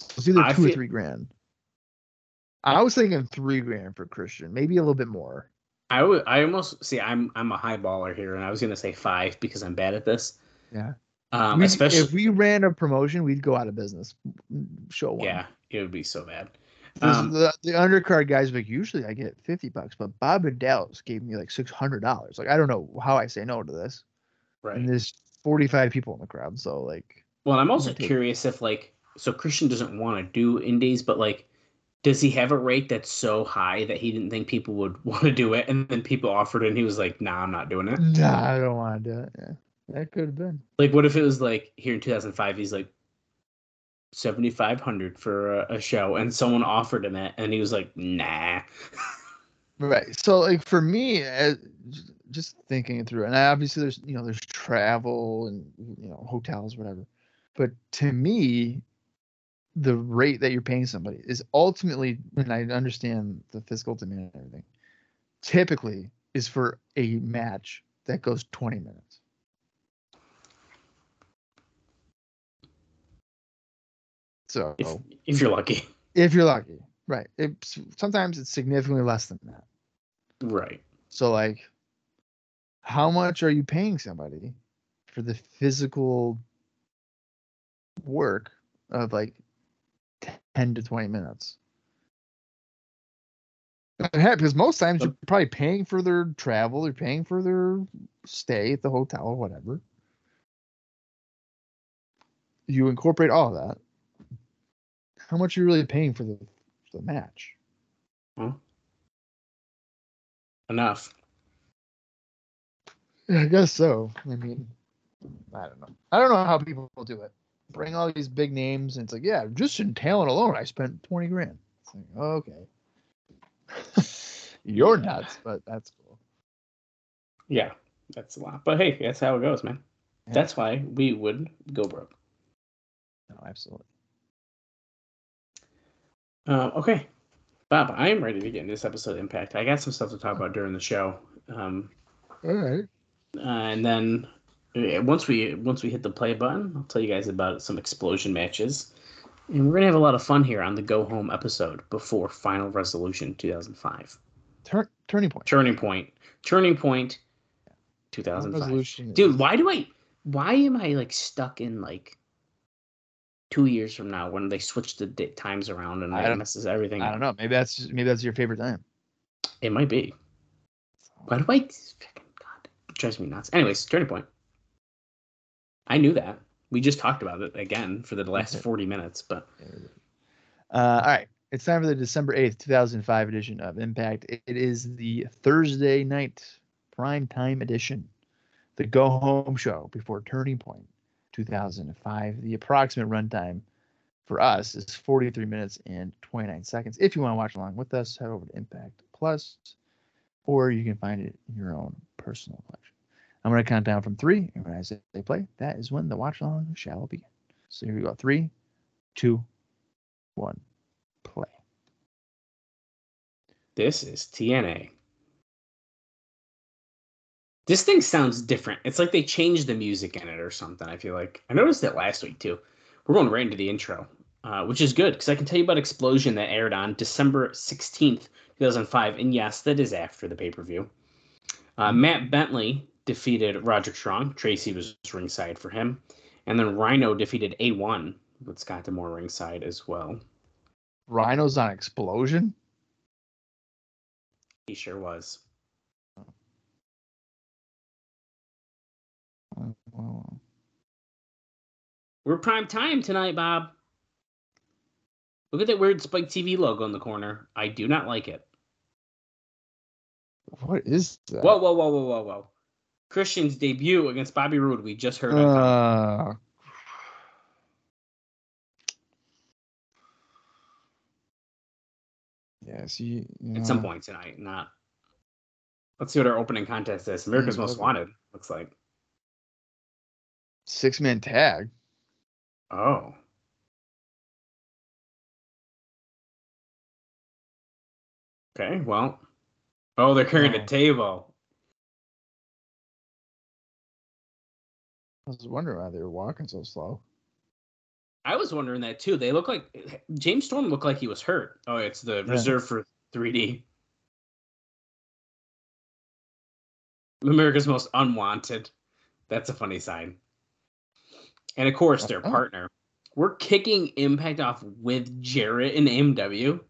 It was either I two or three grand. I was thinking three grand for Christian, maybe a little bit more. I would. I almost see. I'm. I'm a high baller here, and I was gonna say five because I'm bad at this. Yeah. Um, We- especially. if we ran a promotion, we'd go out of business. Show one. yeah, it would be so bad. Um, the, the undercard guys like usually I get fifty bucks, but Bob and Dallas gave me like six hundred dollars. Like I don't know how I say no to this. right. And there's forty five people in the crowd, so like Well, I'm also curious if like so Christian doesn't want to do indies, but like does he have a rate that's so high that he didn't think people would want to do it and then people offered it and he was like, "Nah, I'm not doing it." nah, I don't want to do it. Yeah. That could have been. Like what if it was like here in 2005 he's like 7500 for a, a show and someone offered him it and he was like, "Nah." Right. So like for me, as, just thinking it through, and obviously there's you know there's travel and you know hotels whatever, but to me, the rate that you're paying somebody is ultimately, and I understand the fiscal demand and everything, typically is for a match that goes 20 minutes. So If if you're lucky. if you're lucky, right? It's sometimes it's significantly less than that. Right. So like how much are you paying somebody for the physical work of like 10 to 20 minutes? Heck, because most times you're probably paying for their travel, you're paying for their stay at the hotel or whatever. You incorporate all of that. How much are you really paying for the, the match? Enough. Yeah, I guess so. I mean, I don't know. I don't know how people do it. Bring all these big names, and it's like, yeah, just in talent alone, I spent twenty grand. It's like, okay, you're nuts, but that's cool. Yeah, that's a lot. But hey, that's how it goes, man. Yeah. That's why we would go broke. No, absolutely. Um, okay, Bob, I am ready to get into this episode of Impact. I got some stuff to talk about during the show, um, All right. uh, and then uh, once we once we hit the play button, I'll tell you guys about some explosion matches, and we're gonna have a lot of fun here on the go home episode before Final Resolution 2005. Turn turning point. Turning Point, Turning point. Point, 2005. Resolution Dude, why do I? Why am I like stuck in like two years from now when they switch the di- times around and I it messes everything I up? don't know. Maybe that's maybe that's your favorite time. It might be. Why do I? God, it drives me nuts. Anyways, turning point. I knew that. We just talked about it again for the last 40 minutes, but Uh, all right. It's time for the December 8th, 2005 edition of Impact. It it is the Thursday night prime time edition, the go home show before Turning Point 2005. The approximate runtime for us is 43 minutes and 29 seconds. If you want to watch along with us, head over to Impact Plus, or you can find it in your own personal collection. I'm going to count down from three, and when I say play, that is when the watch along shall begin. So here we go. Three, two, one, play. this is TNA. This thing sounds different. It's like they changed the music in it or something. I feel like I noticed it last week too. We're going right into the intro, uh, which is good because I can tell you about Explosion that aired on December 16th, 2005. And yes, that is after the pay per view. Uh, Matt Bentley defeated Roger Strong. Tracy was ringside for him. And then Rhino defeated A1 with Scott D'Amore ringside as well. Rhinos on explosion. He sure was. Wow. We're prime time tonight, Bob. Look at that weird Spike TV logo in the corner. I do not like it. What is that? Whoa, whoa, whoa, whoa, whoa, whoa. Christian's debut against Bobby Roode. We just heard Uh, yes, you, you at some point tonight. Not. Let's see what our opening contest is. America's Most. Wanted. Looks like. Six man tag. Oh. Okay. Well. Oh, they're carrying a table. I was wondering why they were walking so slow. I was wondering that too. They look like James Storm looked like he was hurt. Oh, it's the Yeah. reserve for 3D. America's most unwanted. That's a funny sign. And of course, their Oh. partner. We're kicking Impact off with Jarrett and AMW.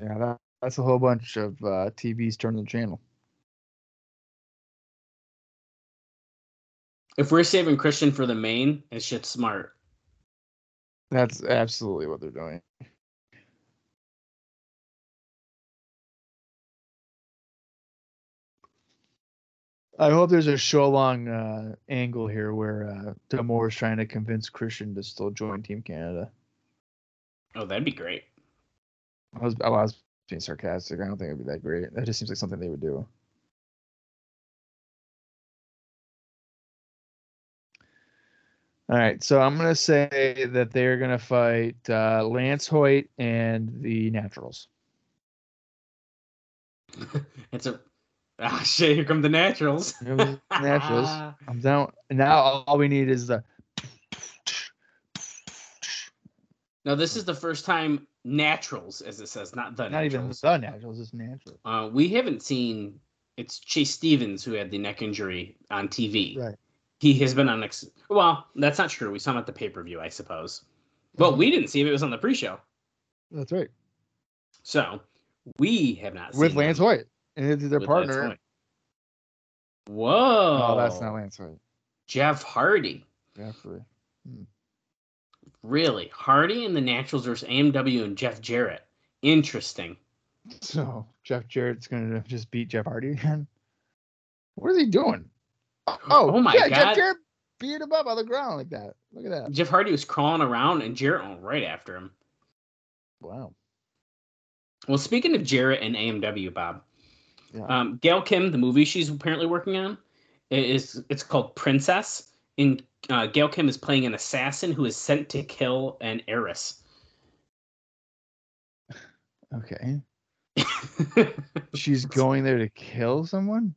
Yeah, that, that's a whole bunch of uh, TVs turning the channel. If we're saving Christian for the main, it's shit smart. That's absolutely what they're doing. I hope there's a show long uh, angle here where uh, D'Amore is trying to convince Christian to still join Team Canada. Oh, that'd be great. I was, I was being sarcastic. I don't think it'd be that great. That just seems like something they would do. All right, so I'm gonna say that they're gonna fight uh, Lance Hoyt and the Naturals. It's a ah shit. Here come the naturals. Here the Naturals. I'm down. Now all we need is the. Now this is the first time naturals, as it says, not the Not even naturals. the Naturals, just Naturals. Uh, we haven't seen. It's Chase Stevens who had the neck injury on TV. Right. He has been on. Ex- well, that's not true. We saw him at the pay per view, I suppose. But we didn't see him. It was on the pre show. That's right. So we have not With seen Lance him Hoyt and it's their partner. Whoa! Oh, that's not Lance Hoyt. Jeff Hardy. Jeffrey. Hmm. Really, Hardy and the Naturals versus AMW and Jeff Jarrett. Interesting. So Jeff Jarrett's gonna just beat Jeff Hardy again. What is he doing? Oh, Oh my yeah, God. Jeff Jarrett beat him up on the ground like that. Look at that. Jeff Hardy was crawling around, and Jarrett went right after him. Wow. Well, speaking of Jarrett and AMW, Bob, Yeah. um, Gail Kim, the movie she's apparently working on, is it's called Princess. And uh, Gail Kim is playing an assassin who is sent to kill an heiress. Okay. She's going there to kill someone?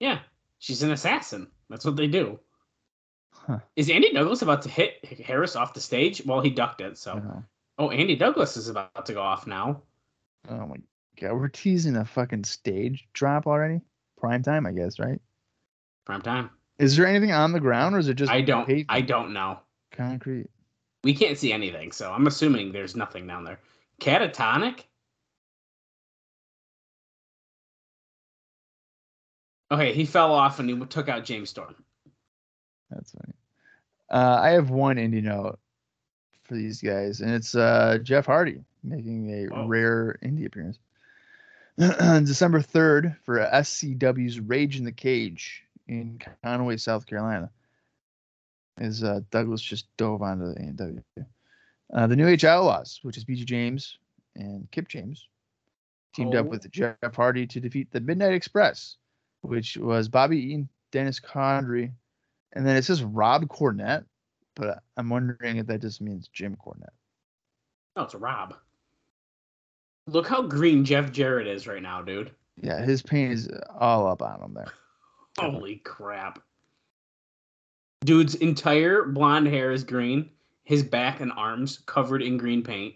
yeah, she's an assassin. That's what they do. Huh. Is Andy Douglas about to hit Harris off the stage? Well, he ducked it. So, Oh. oh, Andy Douglas is about to go off now. oh my God, we're teasing a fucking stage drop already. Prime time, I guess, right? Prime time. Is there anything on the ground, or is it just? I don't. I don't know. Concrete. We can't see anything, so I'm assuming there's nothing down there. Catatonic. Okay, he fell off and he took out James Storm. That's funny. Uh, I have one indie note for these guys, and it's uh, Jeff Hardy making a Whoa. rare indie appearance. December 3rd for SCW's Rage in the Cage in Conway, South Carolina. As uh, Douglas just dove onto the AMW. Uh, the New Age Outlaws, which is BG James and Kip James, teamed up Oh. with Jeff Hardy to defeat the Midnight Express, which was Bobby Eaton, Dennis Condrey, and then it says Rob Cornett, but I'm wondering if that just means Jim Cornette. Oh, it's Rob. Look how green Jeff Jarrett is right now, dude. Yeah, his paint is all up on him there. Holy crap. Dude's entire blonde hair is green, his back and arms covered in green paint.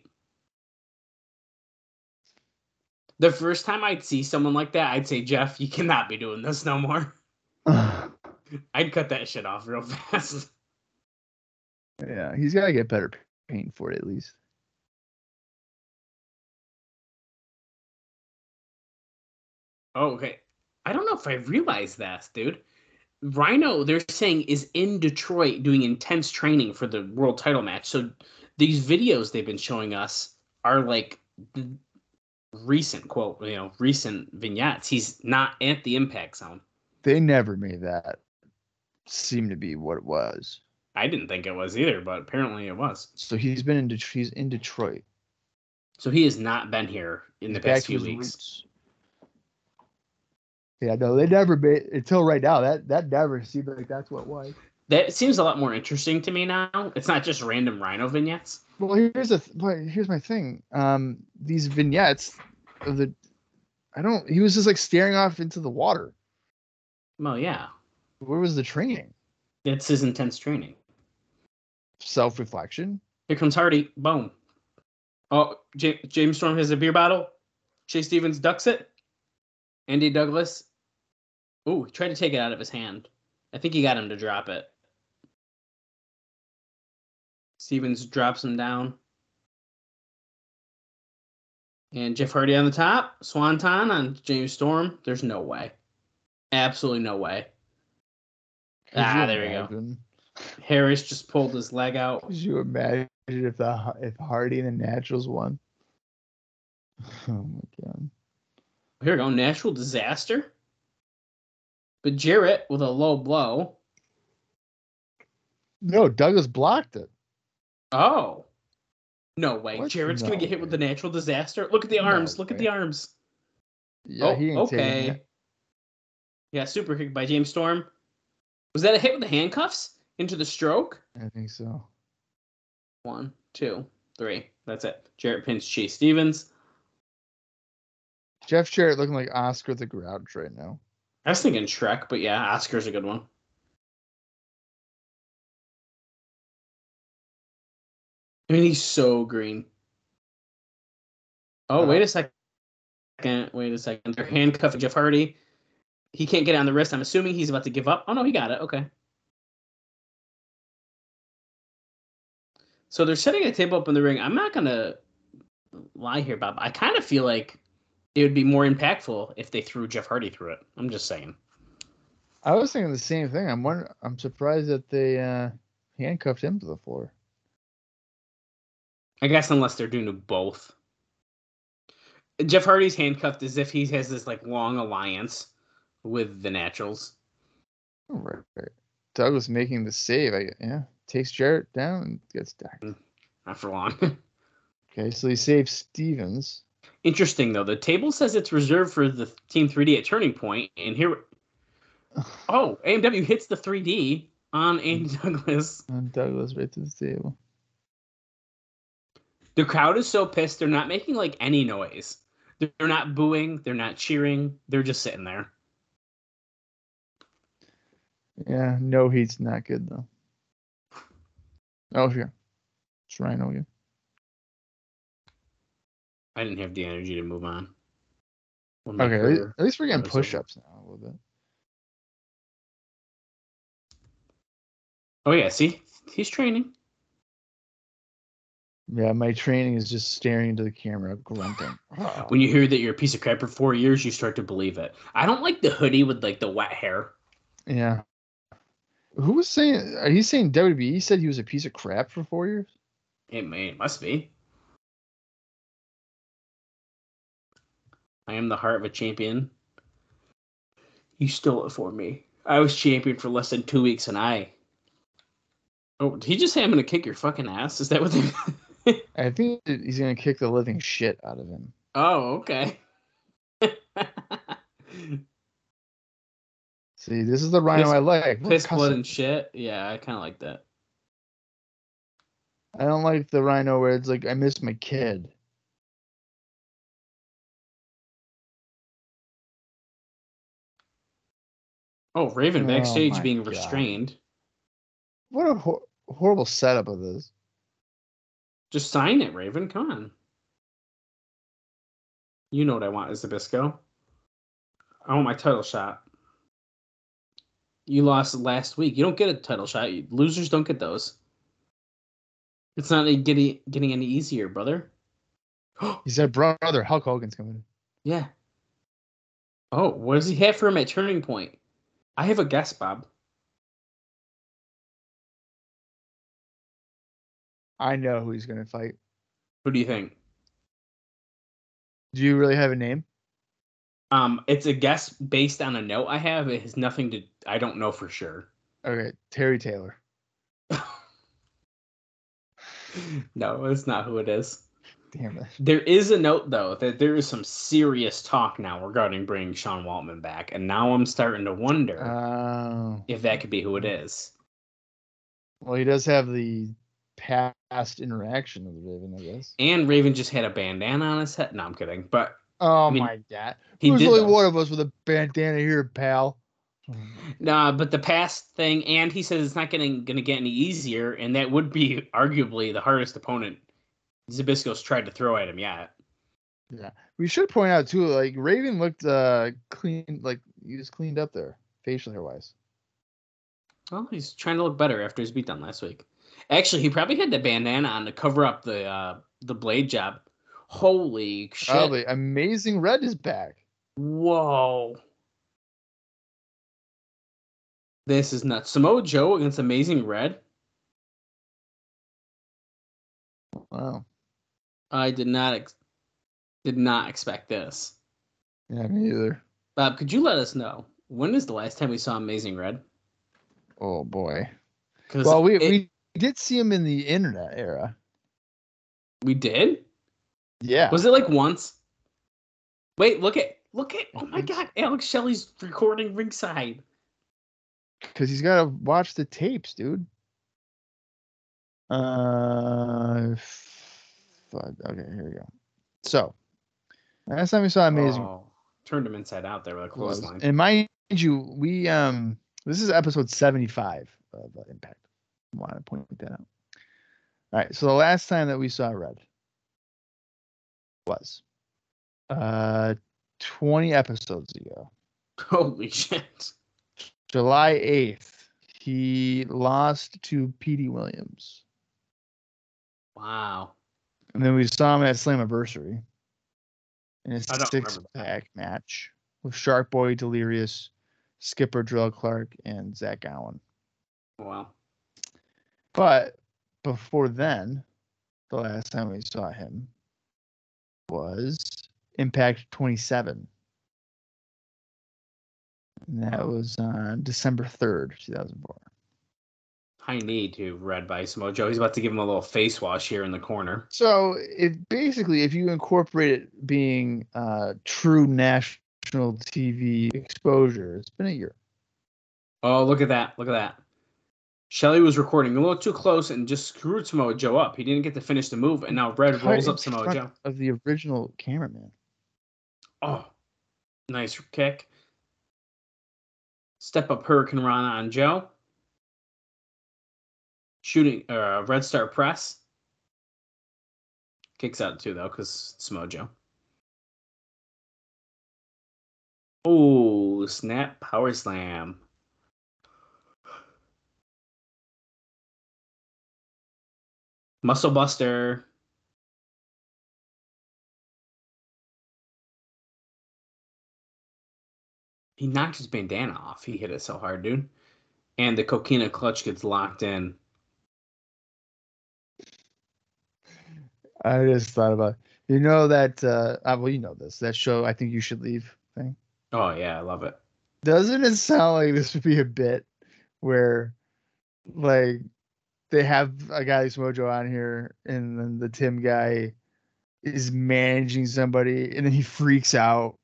The first time I'd see someone like that, I'd say, Jeff, you cannot be doing this no more. I'd cut that shit off real fast. yeah, he's got to get better paint for it at least. Oh, okay. I don't know if I realized that, dude. Rhino, they're saying, is in Detroit doing intense training for the world title match. So these videos they've been showing us are like the recent quote, you know, recent vignettes. He's not at the impact zone. They never made that seem to be what it was. I didn't think it was either, but apparently it was. So he's been in Det- he's in Detroit. So he has not been here in the He's back past few weeks. roots. Yeah, no, they never made until right now. That that never seemed like that's what was. That seems a lot more interesting to me now. It's not just random Rhino vignettes. Well, here's a th- but here's my thing. Um, these vignettes of the, I don't. He was just like staring off into the water. Well, yeah, Where was the training? that's his intense training. Self reflection. Here comes Hardy. Boom. Oh, J- James Storm has a beer bottle. Chase Stevens ducks it. Andy Douglas. Ooh, he tried to take it out of his hand. I think he got him to drop it. Stevens drops him down. And Jeff Hardy on the top. Swanton on James Storm. There's no way. Absolutely no way. Could Ah, there we go. imagine- Harris just pulled his leg out. Could you imagine if the if Hardy and the Naturals won? Oh my god. Here we go. Natural disaster. But Jarrett with a low blow. No, Douglas blocked it. Oh. No way. What? Jarrett's gonna get hit with way. the natural disaster. Look at the No arms. Look at the arms. Yeah, oh, he ain't oh, okay. Yeah, super kick by James Storm. Was that a hit with the handcuffs into the stroke? I think so. One, two, three. That's it. Jarrett pins Chase Stevens. Jeff Jarrett looking like Oscar the Grouch right now. I was thinking Shrek, but yeah, Oscar's a good one. I mean, he's so green. Oh, wait a uh-huh. second. Wait a second. They're handcuffing Jeff Hardy. He can't get on the wrist. I'm assuming he's about to give up. Oh, no, he got it. Okay. So they're setting a table up in the ring. I'm not going to lie here, Bob. I kind of feel like it would be more impactful if they threw Jeff Hardy through it. I'm just saying. I was thinking the same thing. I'm wonder- I'm surprised that they uh, handcuffed him to the floor. I guess unless they're doing both. Jeff Hardy's handcuffed as if he has this like long alliance with the Naturals. Right, right. Douglas making the save. I yeah takes Jarrett down and gets stacked. Not for long. Okay, so he saves Stevens. Interesting though. The table says it's reserved for the Team 3D at Turning Point, and here, oh, AMW hits the 3D on Andy mm. Douglas. And Douglas right to the table. The crowd is so pissed; they're not making like any noise. They're not booing. They're not cheering. They're just sitting there. Yeah, no heat's not good though. Oh yeah, it's Rhino again. I didn't have the energy to move on. Okay, at career- least, at least we're getting push-ups now a little bit. Oh yeah, see, he's training. Yeah, my training is just staring into the camera, grunting. When you hear that you're a piece of crap for four years, you start to believe it. I don't like the hoodie with like the wet hair. Yeah. Who was saying? Are you saying WWE said he was a piece of crap for four years? It may it must be. I am the heart of a champion. You stole it for me. I was champion for less than two weeks, and I. Oh, did he just say I'm gonna kick your fucking ass? Is that what they? I think he's gonna kick the living shit out of him. oh, okay. See, this is the rhino Piss- I like. Piss blood and shit. Yeah, I kind of like that. I don't like the rhino where it's like I miss my kid. Oh, Raven Oh backstage my being God. restrained. What a hor- horrible setup of this. Just sign it, Raven. Come on. You know what I want, Zbyszko. I want my title shot. You lost last week. You don't get a title shot. Losers don't get those. It's not getting getting any easier, brother. He said, "Brother, Hulk Hogan's coming." yeah. Oh, what does he have for him at Turning Point? I have a guess, Bob. I know who he's gonna fight. Who do you think? Do you really have a name? Um, it's a guess based on a note I have. It has nothing to. I don't know for sure. Okay, Terry Taylor. no, it's not who it is. Damn it. There is a note though that there is some serious talk now regarding bringing Sean Waltman back, and now I'm starting to wonder Oh. if that could be who it is. Well, he does have the past interaction with Raven, I guess. And Raven just had a bandana on his head. No, I'm kidding, but Oh mean, my god. he There's only those. one of us with a bandana here, pal. nah. But the past thing, and he says it's not getting gonna get any easier, and that would be arguably the hardest opponent Zbyszko's tried to throw at him yet. Yeah, we should point out too, like Raven looked uh clean, like he was cleaned up there, facial hair wise. Well, he's trying to look better after his beatdown last week. Actually, he probably had the bandana on to cover up the uh, the blade job. Holy shit! Probably amazing red is back. Whoa. This is nuts. Samoa Joe against Amazing Red. Wow. I did not ex- did not expect this. Yeah, me either. Bob, could you let us know when is the last time we saw Amazing Red? Oh boy. Well, we it- we did see him in the internet era. we did. Yeah. Was it like once? Wait, look at look at. Oh my. God, Alex Shelley's recording ringside. Because he's got to watch the tapes, dude. Uh, fuck. Okay, here we go. So, last time we saw Amazing Oh, turned him inside out there with a clothesline. and mind you, we um, this is episode seventy-five of uh, Impact. I want to point that out. All right, so the last time that we saw Red was uh twenty episodes ago. Holy shit! July 8th, he lost to Petey Williams. Wow. And then we saw him at Slammiversary in a six pack match with Shark Boy, Delirious, Skipper Drill Clark, and Zach Allen. Wow. But before then, the last time we saw him was Impact 27. And that was on December 3rd, 2004. High knee to Red by Samoa Joe. He's about to give him a little face wash here in the corner. So if basically if you incorporate it being uh, true national TV exposure, it's been a year. Oh, look at that. Look at that. Shelley was recording a little too close and just screwed Samoa Joe up. He didn't get to finish the move, and now Red rolls up Samoa Joe. Of the original cameraman. Oh, nice kick. Step up hurricanrana on Joe shooting uh, Red Star Press. Kicks out too though, because it's Mojo. Oh, snap power slam. Muscle Buster. He knocked his bandana off. He hit it so hard, dude. And the coquina clutch gets locked in. I just thought about you know that uh uh, well you know this that show I think you should leave thing. Oh yeah, I love it. Doesn't it sound like this would be a bit where like they have a guy like Mojo on here and then the Tim guy is managing somebody and then he freaks out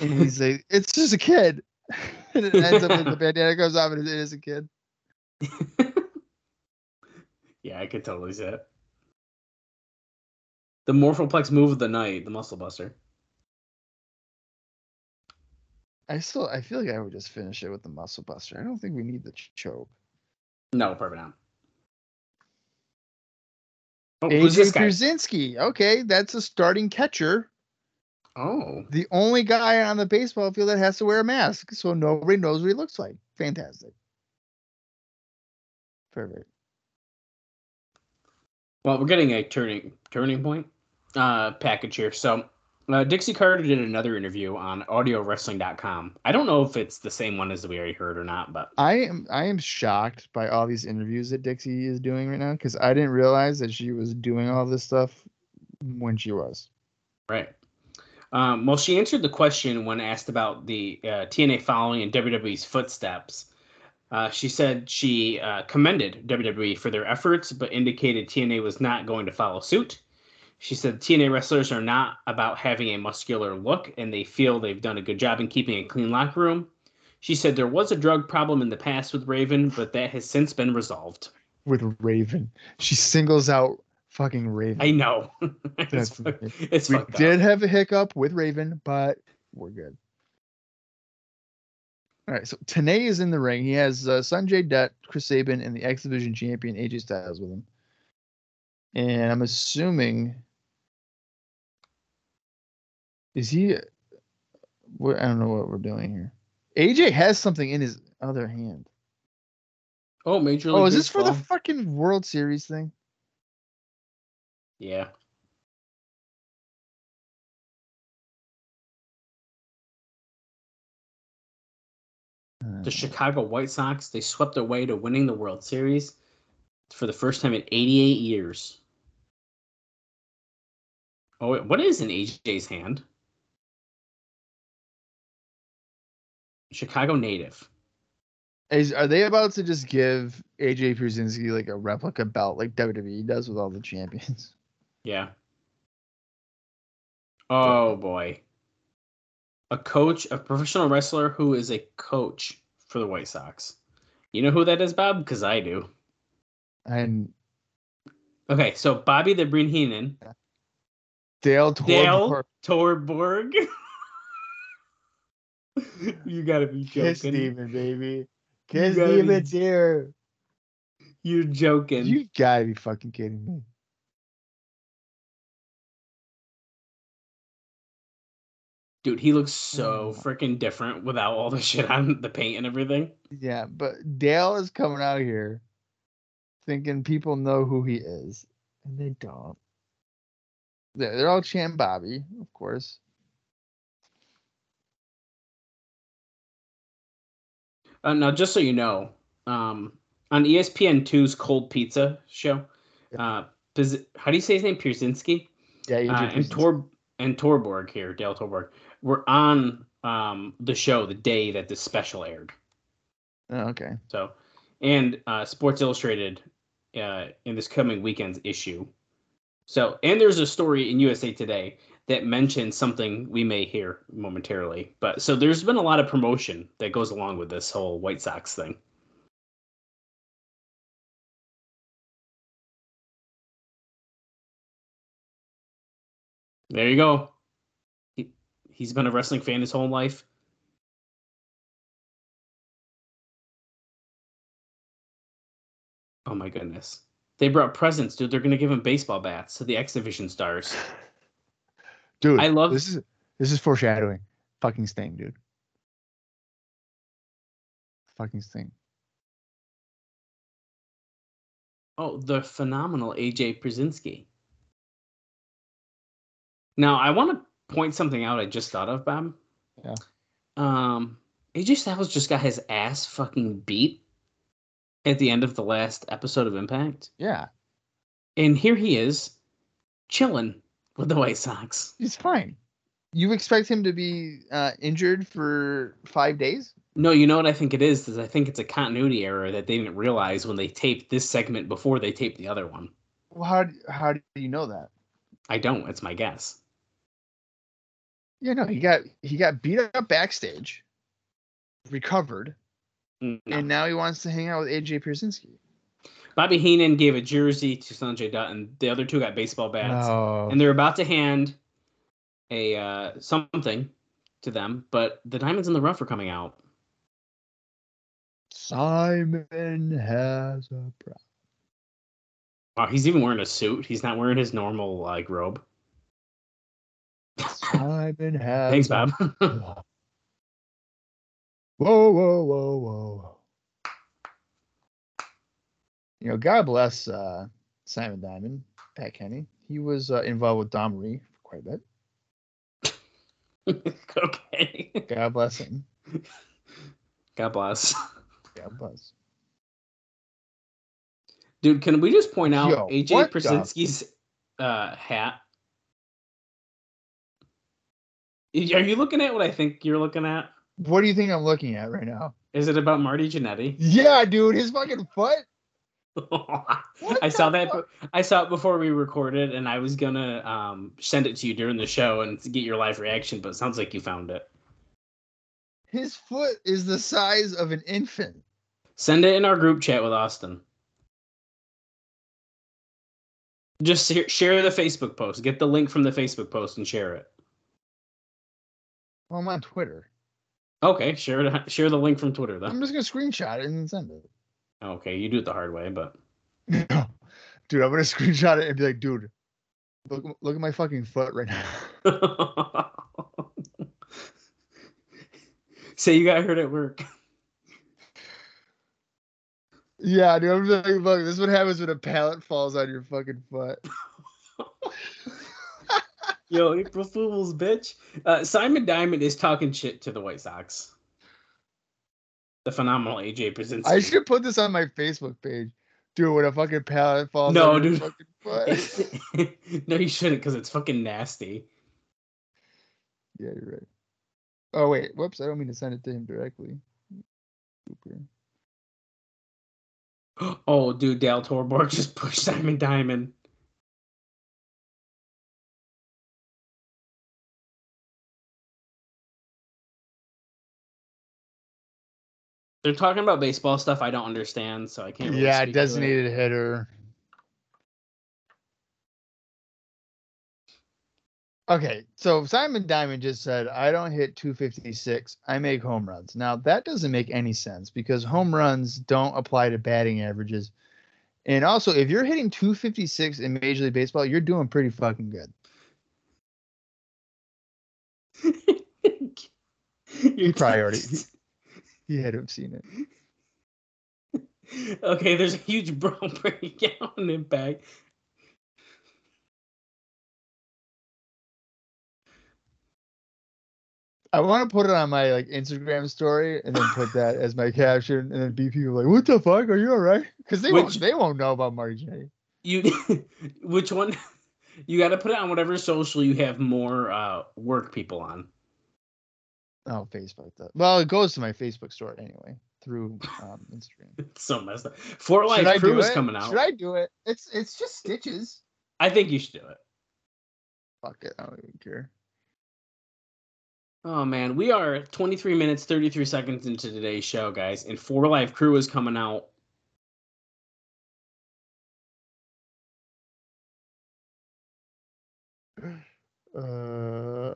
and he's like, It's just a kid. and it ends up with the bandana goes off and it is a kid. yeah, I could totally see it. The Morphoplex move of the night, the Muscle Buster. I still I feel like I would just finish it with the muscle buster. I don't think we need the ch- choke. No, probably not. Oh, who's this AJ? Pierzynski. Okay, that's a starting catcher. Oh, The only guy on the baseball field that has to wear a mask, so nobody knows what he looks like. Fantastic. Perfect. well, we're getting a turning turning point uh, package here. So, uh, Dixie Carter did another interview on AudioWrestling.com. I don't know if it's the same one as we already heard or not, but I am I am shocked by all these interviews that Dixie is doing right now because I didn't realize that she was doing all this stuff when she was. Right. Um, well, she answered the question when asked about the uh, TNA following in WWE's footsteps. Uh, she said she uh, commended WWE for their efforts, but indicated TNA was not going to follow suit. She said TNA wrestlers are not about having a muscular look, and they feel they've done a good job in keeping a clean locker room. She said there was a drug problem in the past with Raven, but that has since been resolved. With Raven, she singles out fucking Raven. I know. it's That's it's we fucked up. did have a hiccup with Raven, but we're good. All right, so Tenay is in the ring. He has uh, Sanjay Dutt, Chris Sabin, and the X Division champion AJ Styles with him. And I'm assuming is he? I don't know what we're doing here. AJ has something in his other hand. Oh, Major League Oh, is this for the fucking World Series thing? Yeah. Uh, the Chicago White Sox, they swept their way to winning the World Series for the first time in 88 years. Oh, what is in AJ's hand? Chicago native. Is, are they about to just give AJ Pierzynski like a replica belt like WWE does with all the champions? Yeah. Oh boy. A coach, a professional wrestler who is a coach for the White Sox. You know who that is, Bob? Because I do. And Okay, so Bobby the Brain Heenan, Dale Dale Torborg, Torborg. you gotta be Kiss joking. Demon, baby. Kiss gotta be- here. You're joking. You gotta be fucking kidding me. Dude, he looks so Oh. freaking different without all the shit on the paint and everything. Yeah, but Dale is coming out here thinking people know who he is, and they don't. They're, they're all chanting Bobby, of course. Uh, now, just so you know, um, on ESPN 2's Cold Pizza show, uh, how do you say his name? Pierzynski? Yeah, Uh, and Tor and Torborg here, Dale Torborg, were on um, the show the day that this special aired. Oh, okay. So, and uh, Sports Illustrated uh, in this coming weekend's issue. So, and there's a story in USA Today that mentions something we may hear momentarily. But so there's been a lot of promotion that goes along with this whole White Sox thing. There you go. He, he's been a wrestling fan his whole life. Oh my goodness. They brought presents, dude. They're gonna give him baseball bats to the X Division stars. Dude, I love- this is this is foreshadowing. Fucking Sting, dude. Fucking Sting. Oh, the phenomenal AJ Pierzynski. Now, I want to point something out I just thought of, Bob. Yeah. Um, AJ Styles just got his ass fucking beat at the end of the last episode of Impact. Yeah, And here he is, chilling with the White Sox. he's fine. You expect him to be uh, injured for five days? No, you know what I think it is? Is I think it's a continuity error that they didn't realize when they taped this segment before they taped the other one. Well, how how do you know that? I don't. It's my guess. Yeah, no, he got he got beat up backstage, recovered, No. and now he wants to hang out with AJ Pierzynski. Bobby Heenan gave a jersey to Sanjay Dutt, and the other two got baseball bats. No. and they're about to hand a uh, something to them, but the diamonds in the rough are coming out. Simon has a problem. Wow, he's even wearing a suit. He's not wearing his normal like robe. Simon has. Thanks, Bob. Whoa, whoa, whoa, whoa. You know, God bless uh, Simon Diamond, Pat Kenney. He was uh, involved with Dawn Marie for quite a bit. okay. God bless him. God bless. God bless. Dude, can we just point out Yo, AJ what uh, hat? Are you looking at what I think you're looking at? What do you think I'm looking at right now? Is it about Marty Jannetty? Yeah, dude, his fucking foot. I saw that. fuck? I saw it before we recorded, and I was gonna um, send it to you during the show and get your live reaction. But it sounds like you found it. His foot is the size of an infant. Send it in our group chat with Austin. Just share- the Facebook post. Get the link from the Facebook post and share it. Well, I'm on Twitter. Okay, share it. Share the link from Twitter though. I'm just gonna screenshot it and send it. Okay, you do it the hard way, but dude, I'm gonna screenshot it and be like, dude, look, look at my fucking foot right now. say you got hurt at work. yeah, dude, I'm just like, look, this is what happens when a pallet falls on your fucking foot. Yo, April Fools, bitch. Uh, Simon Diamond is talking shit to the White Sox. The phenomenal AJ Pierzynski. I should put this on my Facebook page. Dude, when a fucking pallet falls No, dude. no, you shouldn't, because it's fucking nasty. yeah, you're right. Oh wait, whoops, I don't mean to send it to him directly. Super. Oh, dude, Dale Torborg just pushed Simon Diamond. They're talking about baseball stuff I don't understand, so I can't. Really Yeah, speak to it. designated hitter. Okay, so Simon Diamond just said, I don't hit 256, I make home runs. Now, that doesn't make any sense because home runs don't apply to batting averages. And also, if you're hitting 256 in Major League Baseball, you're doing pretty fucking good. You're probably already- He had to have seen it. okay, there's a huge bro breakdown impact. I want to put it on my like Instagram story and then put that as my caption, and then be people like, "What the fuck? Are you all right?" Because they Which- won't, they won't know about Marty J. You, which one? You got to put it on whatever social you have more uh, work people on. Oh, Facebook. Though. Well, it goes to my Facebook store anyway through um, Instagram. It's so messed up. Fort Should Life I Crew is coming out. Should I do it? It's it's just stitches. I think you should do it. Fuck it. I don't even care. Oh man, we are 23 minutes 33 seconds into today's show, guys, and Four Live Kru is coming out. Uh,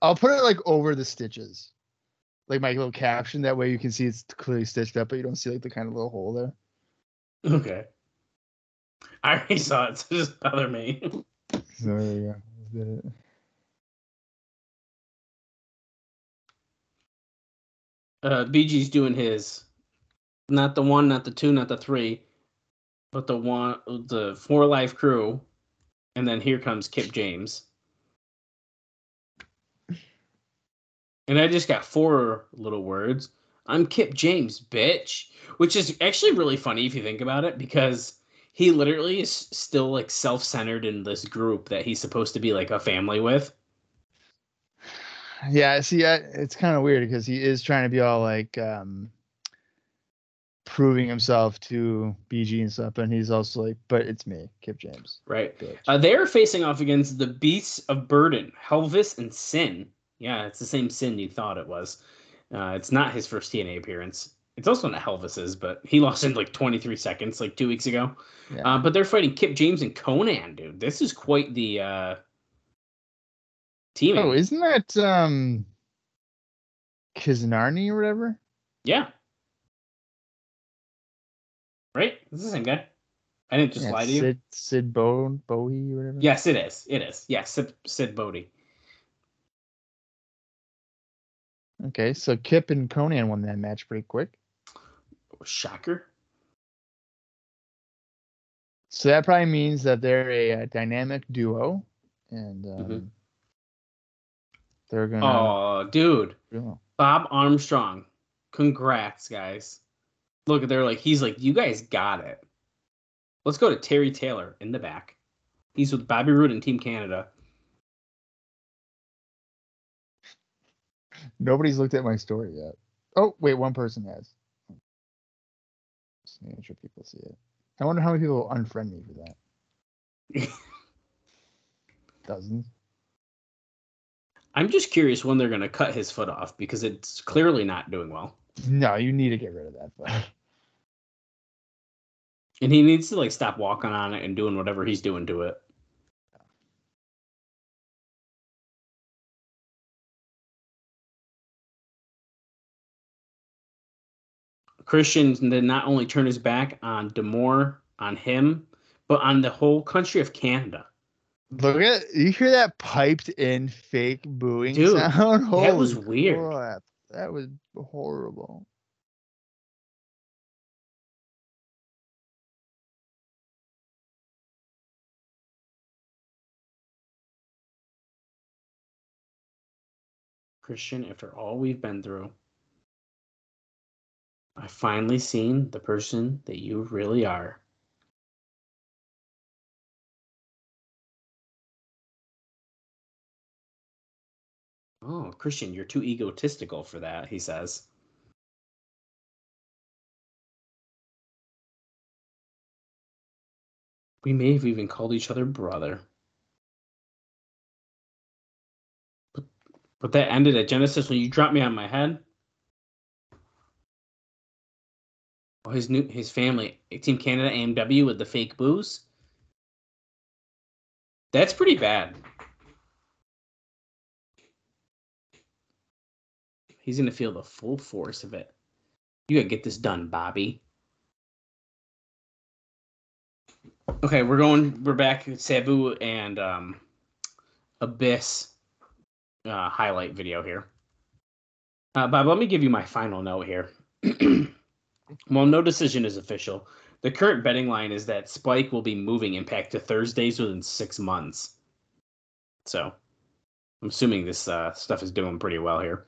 I'll put it like over the stitches, like my little caption. That way you can see it's clearly stitched up, but you don't see like the kind of little hole there. Okay. I already saw it, so doesn't bother me. So there you go. Did it. Uh, BG's doing his, not the one, not the two, not the three, but the one, the Four Live Kru, and then here comes Kip James. And I just got four little words. I'm Kip James, bitch. Which is actually really funny if you think about it, because he literally is still like self centered in this group that he's supposed to be like a family with. Yeah, see, I, it's kind of weird because he is trying to be all like um proving himself to BG and stuff, and he's also like, but it's me, Kip James. Right. Uh, they're facing off against the Beasts of Burden, Helvis and Sin. Yeah, it's the same Sin you thought it was. Uh, it's not his first TNA appearance. It's also not Helvis's, but he lost in like 23 seconds like two weeks ago. Yeah. Uh, but they're fighting Kip James and Konnan, dude. This is quite the uh, teaming. oh, isn't that um Kizarny or whatever? yeah. Right? It's the same guy. I didn't just yeah, lie to you. Sid Sid Bo Bowie or whatever. Yes, it is. It is. Yes, Sid, Sid Bodie. Okay, so Kip and Konnan won that match pretty quick. Shocker. So that probably means that they're a, uh dynamic duo, and um, Mhm. they're gonna. Oh, dude. Bob Armstrong. Congrats, guys. Look, they're like, he's like, you guys got it. Let's go to Terry Taylor in the back. He's with Bobby Roode and Team Canada. Nobody's looked at my story yet. Oh wait, one person has. Just making sure people see it. I wonder how many people will unfriend me for that. Dozens. I'm just curious when they're going to cut his foot off because it's clearly not doing well. No, you need to get rid of that. But And he needs to like stop walking on it and doing whatever he's doing to it. Christian did not only turn his back on D'Amore, on him, but on the whole country of Canada. look at you hear that piped in fake booing Dude, sound? that was weird. crap, That was horrible. Christian, after all we've been through, I've finally seen the person that you really are. Oh, Christian, you're too egotistical for that, he says. We may have even called each other brother. But, but that ended at Genesis when you dropped me on my head. His new his family, Team Canada AMW with the fake booze. That's pretty bad. He's gonna feel the full force of it. You gotta get this done, Bobby. Okay, we're going. We're back. Sabu and um, Abyss uh, highlight video here. Uh, Bob, let me give you my final note here. While no decision is official, the current betting line is that Spike will be moving Impact to Thursdays within six months. So, I'm assuming this uh, stuff is doing pretty well here.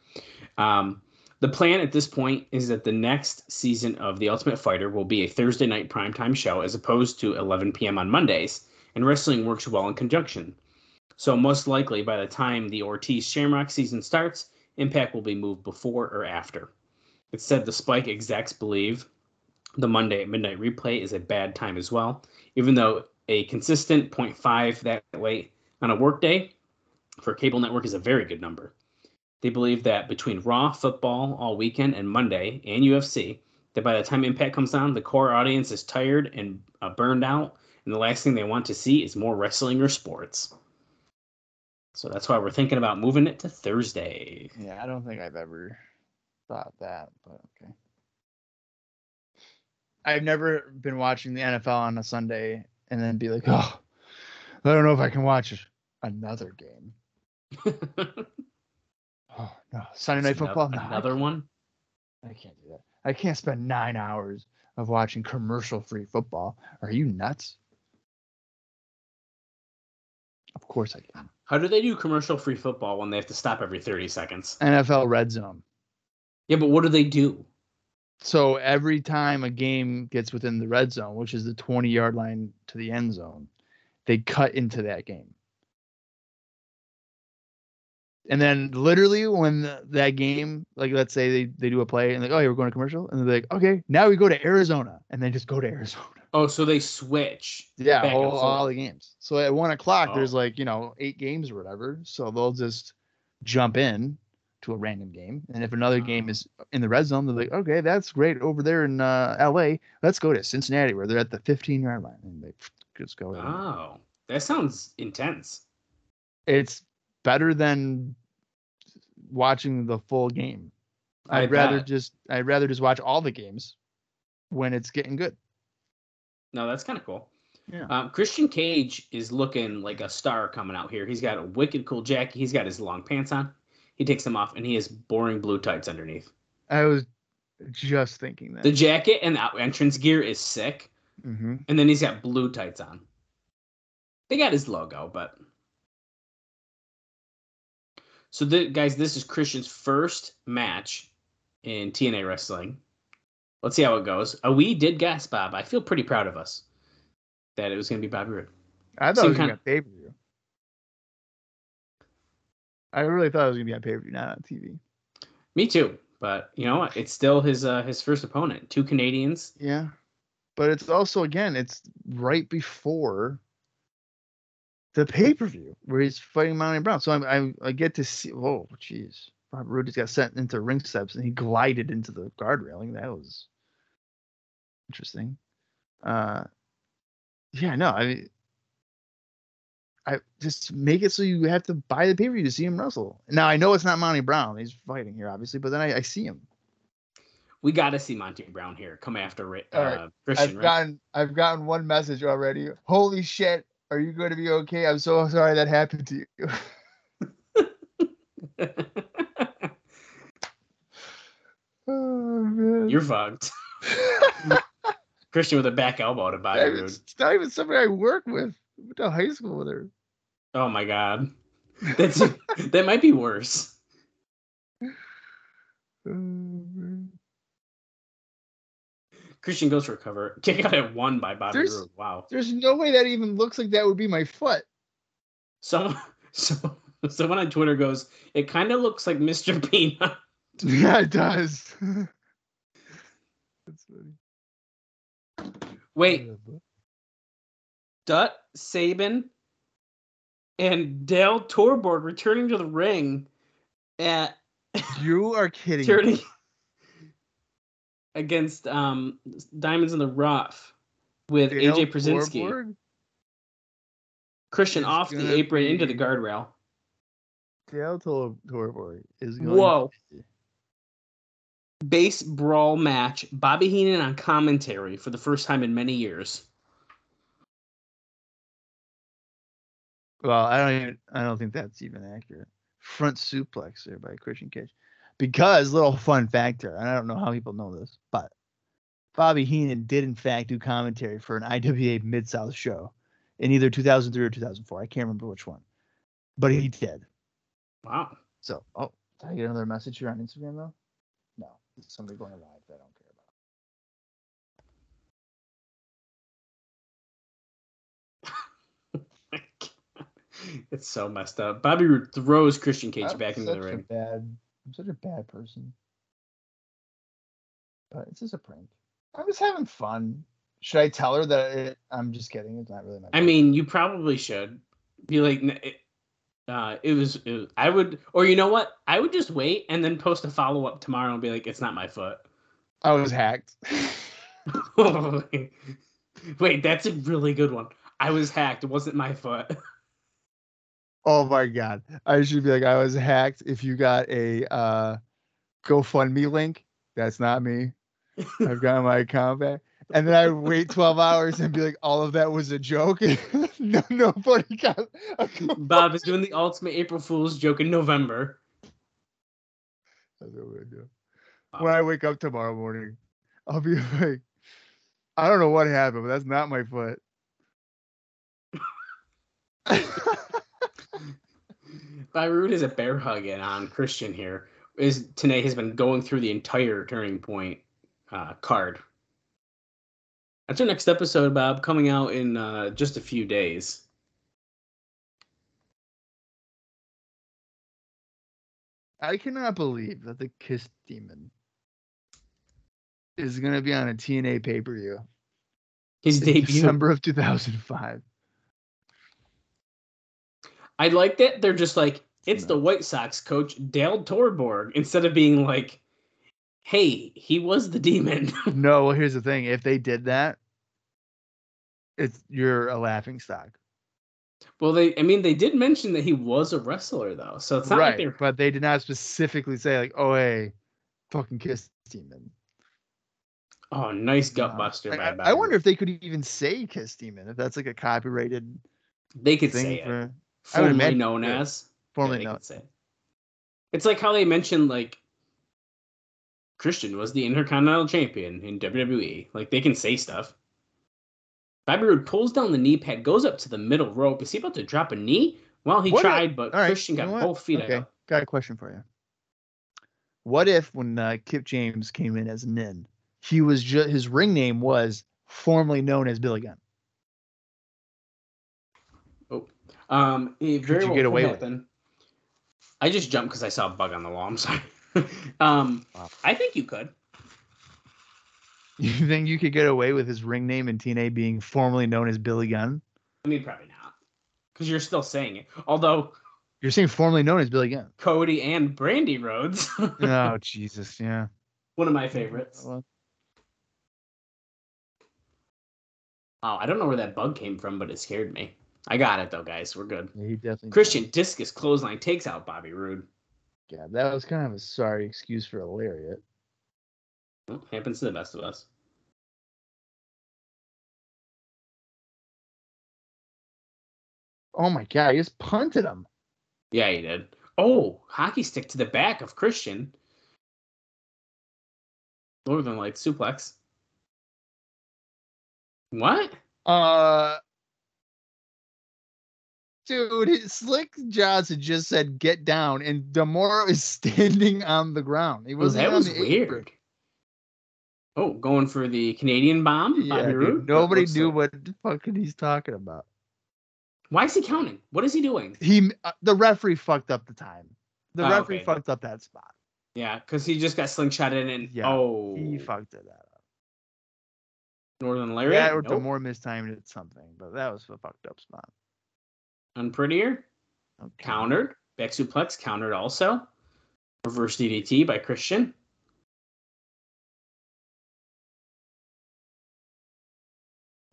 Um, the plan at this point is that the next season of The Ultimate Fighter will be a Thursday night primetime show as opposed to 11 p.m. on Mondays, and wrestling works well in conjunction. So, most likely by the time the Ortiz Shamrock season starts, Impact will be moved before or after. It said the Spike execs believe the Monday at midnight replay is a bad time as well, even though a consistent 0.5 that late on a workday for cable network is a very good number. They believe that between Raw, football all weekend, and Monday, and UFC, that by the time Impact comes on, the core audience is tired and uh, burned out, and the last thing they want to see is more wrestling or sports. So that's why we're thinking about moving it to Thursday. Yeah, I don't think I've ever thought that, but okay. I've never been watching the NFL on a Sunday and then be like, oh, I don't know if I can watch another game. Oh no, Sunday night football. No, I Another one? I can't do that. I can't spend nine hours of watching commercial free football. Are you nuts? Of course I can. How do they do commercial free football when they have to stop every 30 seconds? NFL Red Zone. Yeah, but what do they do? So every time a game gets within the red zone, which is the 20 yard line to the end zone, they cut into that game. And then literally when the, that game, like let's say they, they do a play and like, oh, yeah, we're going to commercial. And they're like, okay, now we go to Arizona and then just go to Arizona. Oh, so they switch. Yeah, all, all the games. So at one o'clock, oh. there's Oh. like, you know, eight games or whatever. So they'll just jump in to a random game. And if another game Oh. is in the red zone, they're like, okay, that's great over there in uh, LA. Let's go to Cincinnati where they're at the 15 yard line. And they just go. Oh, that sounds intense. It's better than watching the full game. I I'd rather bet. just I'd rather just watch all the games when it's getting good. No, that's kind of cool. Yeah. Um, Christian Cage is looking like a star coming out here. He's got a wicked cool jacket. He's got his long pants on. He takes them off, and he has boring blue tights underneath. I was just thinking that. The jacket and the entrance gear is sick, hmm and then he's got blue tights on. They got his logo, but so the, guys, this is Christian's first match in TNA wrestling. Let's see how it goes. Uh, we did guess, Bob. I feel pretty proud of us that it was going to be Bobby Roode. I thought Seemed it was gonna kind- be on pay per view. I really thought it was gonna be on pay per view, not on TV. Me too, but you know? It's still his uh, his first opponent. Two Canadians. Yeah, but it's also again, it's right before the pay per view where he's fighting Monty Brown. So I'm, I I get to see. Oh, jeez, Robert Roode just got sent into ring steps and he glided into the guard railing. That was interesting. Uh, yeah, no, I mean. I just make it so you have to buy the pay per view to see him wrestle. Now I know it's not Monty Brown; he's fighting here, obviously, but then I, I see him. We got to see Monty Brown here come after Ri- uh, All right. Christian. I've right? gotten I've gotten one message already. Holy shit! Are you going to be okay? I'm so sorry that happened to you. oh man. You're fucked. Christian with a back elbow to buy. Roode. it's not even somebody I work with. I went to high school with her. Oh my god. That's that might be worse. Christian goes for cover. Kick out at one by Bobby There's- Roode. Wow. There's no way that even looks like that would be my foot. Someone so someone on Twitter goes, it kind of looks like Mr. Peanut. Yeah, it does. That's funny. Wait, Dutt, Sabin, and Dale Torborg returning to the ring at You are kidding. me. turning against um Diamonds in the Rough with Dale AJ. Torborg? Christian is off the apron into the guardrail. Dale Tor- Torborg is going. Whoa. Base brawl match. Bobby Heenan on commentary for the first time in many years. Well, I don't even. I don't think that's even accurate. Front suplex there by Christian Cage, because little fun factor, and I don't know how people know this, but Bobby Heenan did in fact do commentary for an IWA Mid South show in either 2003 or 2004. I can't remember which one, but he did. Wow. So, oh, did I get another message here on Instagram though? No, somebody going live it's so messed up. Bobby Roode throws Christian Cage I'm back into the ring. Bad. I'm such a bad person. But it's just a prank. I'm just having fun. Should I tell her that it, I'm just kidding? It's not really my. I mean, you probably should be like, it, uh, it was, it was- I would, or you know what? I would just wait and then post a follow up tomorrow and be like, it's not my foot. I was hacked. Wait, that's a really good one. I was hacked. It wasn't my foot. oh my god! I should be like, I was hacked. If you got a uh, GoFundMe link, that's not me. I've got my account back. And then I wait 12 hours and be like, all of that was a joke. no, nobody got. Bob is doing the ultimate April Fool's joke in November. That's what gonna do. When I wake up tomorrow morning, I'll be like, I don't know what happened, but that's not my foot. Roode is a bear hug hugging on Christian here. Is Tenay has been going through the entire turning point uh, card. That's our next episode, Bob, coming out in uh, just a few days. I cannot believe that the Kiss Demon is going to be on a TNA pay per view. His debut. December of 2005. I like that they're just like it's the White Sox coach Dale Torborg instead of being like, "Hey, he was the demon." no, well, here's the thing: if they did that, it's you're a laughing stock. Well, they, I mean, they did mention that he was a wrestler, though, so it's not right, like they're. but they did not specifically say like, "Oh, hey, fucking Kiss Demon." Oh, nice gut buster. I, I- I wonder if they could even say Kiss Demon if that's like a copyrighted they could say it. for I would Formerly known would. as. formerly yeah, known. say. It's like how they mentioned like Christian was the Intercontinental Champion in WWE. Like they can say stuff. Bobby Roode pulls down the knee pad, goes up to the middle rope. Is he about to drop a knee? Well, he What if- tried, but all right, Christian you got know both feet Okay, out. got a question for you. What if when uh, Kip James came in as Nin, he was just his ring name was formerly known as Billy Gunn? Um, it very you well could away with it? I just jumped because I saw a bug on the wall. I'm sorry. um, Wow. I think you could. You think you could get away with his ring name and TNA being formerly known as Billy Gunn? I mean, probably not, because you're still saying it. Although You're saying formerly known as Billy Gunn. Cody and Brandy Rhodes, oh Jesus, yeah. one of my favorites. Well, Oh, I don't know where that bug came from, but it scared me. I got it though, guys. We're good. yeah, he definitely. Christian discus clothesline takes out Bobby Roode. Yeah, that was kind of a sorry excuse for a lariat. Well, happens to the best of us. Oh my god, he just punted him. Yeah, he did. Oh, hockey stick to the back of Christian. Northern Light suplex. What? Uh, dude, Slick Johnson just said get down, and Demoro is standing on the ground. He wasn't that was the apron. weird. Oh, going for the Canadian bomb, Yeah, dude, nobody knew like- what the fucking he's talking about. Why is he counting? What is he doing? He, uh, the referee fucked up the time. The Oh, referee okay. fucked up that spot. Yeah, because he just got slingshotted and Yeah, oh, He fucked it up. Northern Larry. Yeah, or nope. D'Amore mistimed it something, but that was a fucked up spot. Unprettier. Okay. Countered. Back suplex countered also. Reverse DDT by Christian.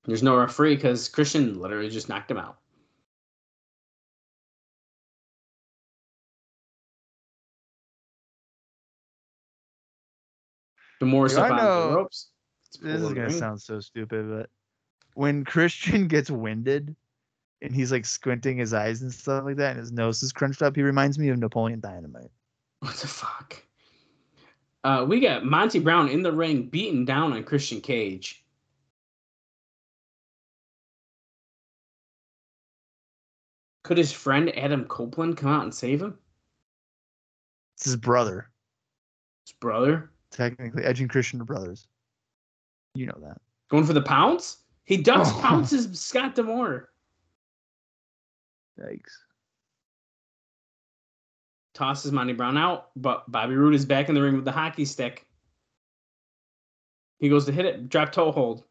There's no referee because Christian literally just knocked him out. The more stuff on the know- ropes. This is gonna ring. sound so stupid, but when Christian gets winded and he's like squinting his eyes and stuff like that, and his nose is crunched up, he reminds me of Napoleon Dynamite. What the fuck? Uh, we got Monty Brown in the ring beating down on Christian Cage. Could his friend Adam Copeland come out and save him? It's his brother. His brother Technically, Edge and Christian are brothers. You know that. going for the pounce? He ducks Oh. pounces Scott D'Amore. Yikes. Tosses Monty Brown out, but Bobby Roode is back in the ring with the hockey stick. He goes to hit it, drop toe hold.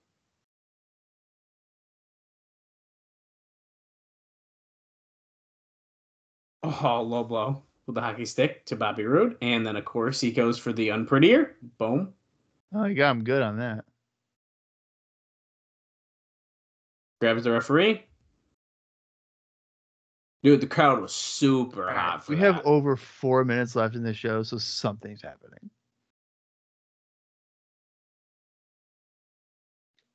Oh, low blow with the hockey stick to Bobby Roode. And then, of course, he goes for the unprettier. Boom. Oh, you got him good on that. Grabs the referee. Dude, the crowd was super hot for we that. have over four minutes left in the show, so something's happening.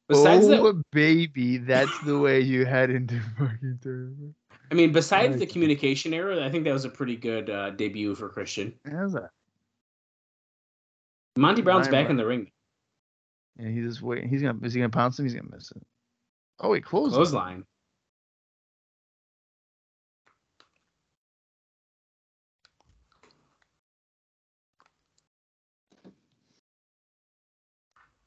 Besides oh, that, baby, that's the way you head into fucking tournament. I mean, besides the communication error, I think that was a pretty good uh, debut for Christian. How's that? Monty Brown's back in the ring. And he's just waiting. He's gonna is he gonna pounce him? He's gonna miss it. Oh wait, close. Clothesline.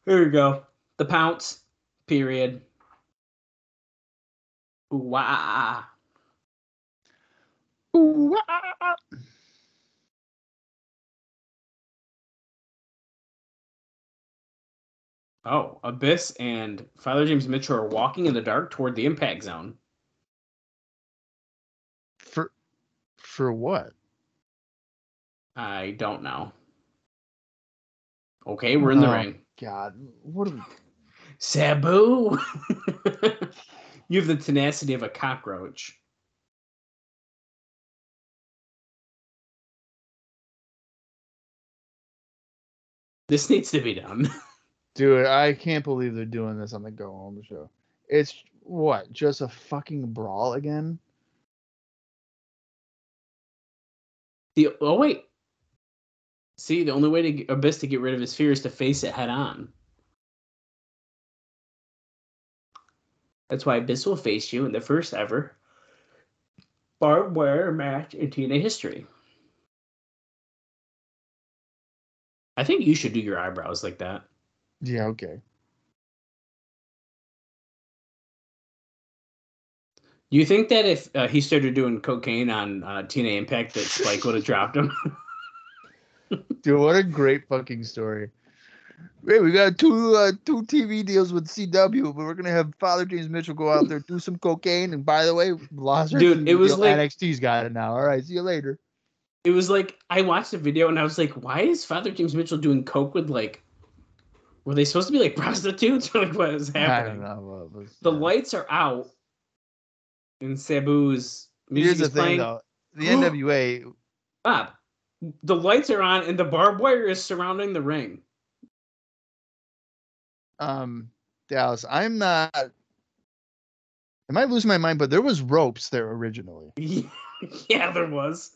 Here we go. The pounce. Period. Ooh, ah, Ooh, ah. Oh, Abyss and Father James Mitchell are walking in the dark toward the impact zone. For for what? I don't know. Okay, we're in the ring. God, what? Are, Sabu! you have the tenacity of a cockroach. This needs to be done. dude, I can't believe they're doing this on the Go Home show. It's what? Just a fucking brawl again? The oh wait. See, the only way to Abyss to get rid of his fear is to face it head on. That's why Abyss will face you in the first ever barbed wire match in TNA history. I think you should do your eyebrows like that. Yeah, okay. Do you think that if uh, he started doing cocaine on uh, TNA Impact, that Spike would have dropped him? Dude, what a great fucking story. Hey, we got two uh, two TV deals with CW, but we're gonna have Father James Mitchell go out there do some cocaine. And by the way, lost Dude, it was deal. like- NXT's got it now. All right, see you later. it was like I watched the video and I was like, why is Father James Mitchell doing coke with like? Were they supposed to be like prostitutes or like what is happening? I don't know. What was, The yeah. lights are out, and Sabu's Here's the is thing, playing. though. The NWA, Bob, the lights are on and the barbed wire is surrounding the ring. um, Dallas. I'm not. Am I might lose my mind, but there was ropes there originally. yeah, there was.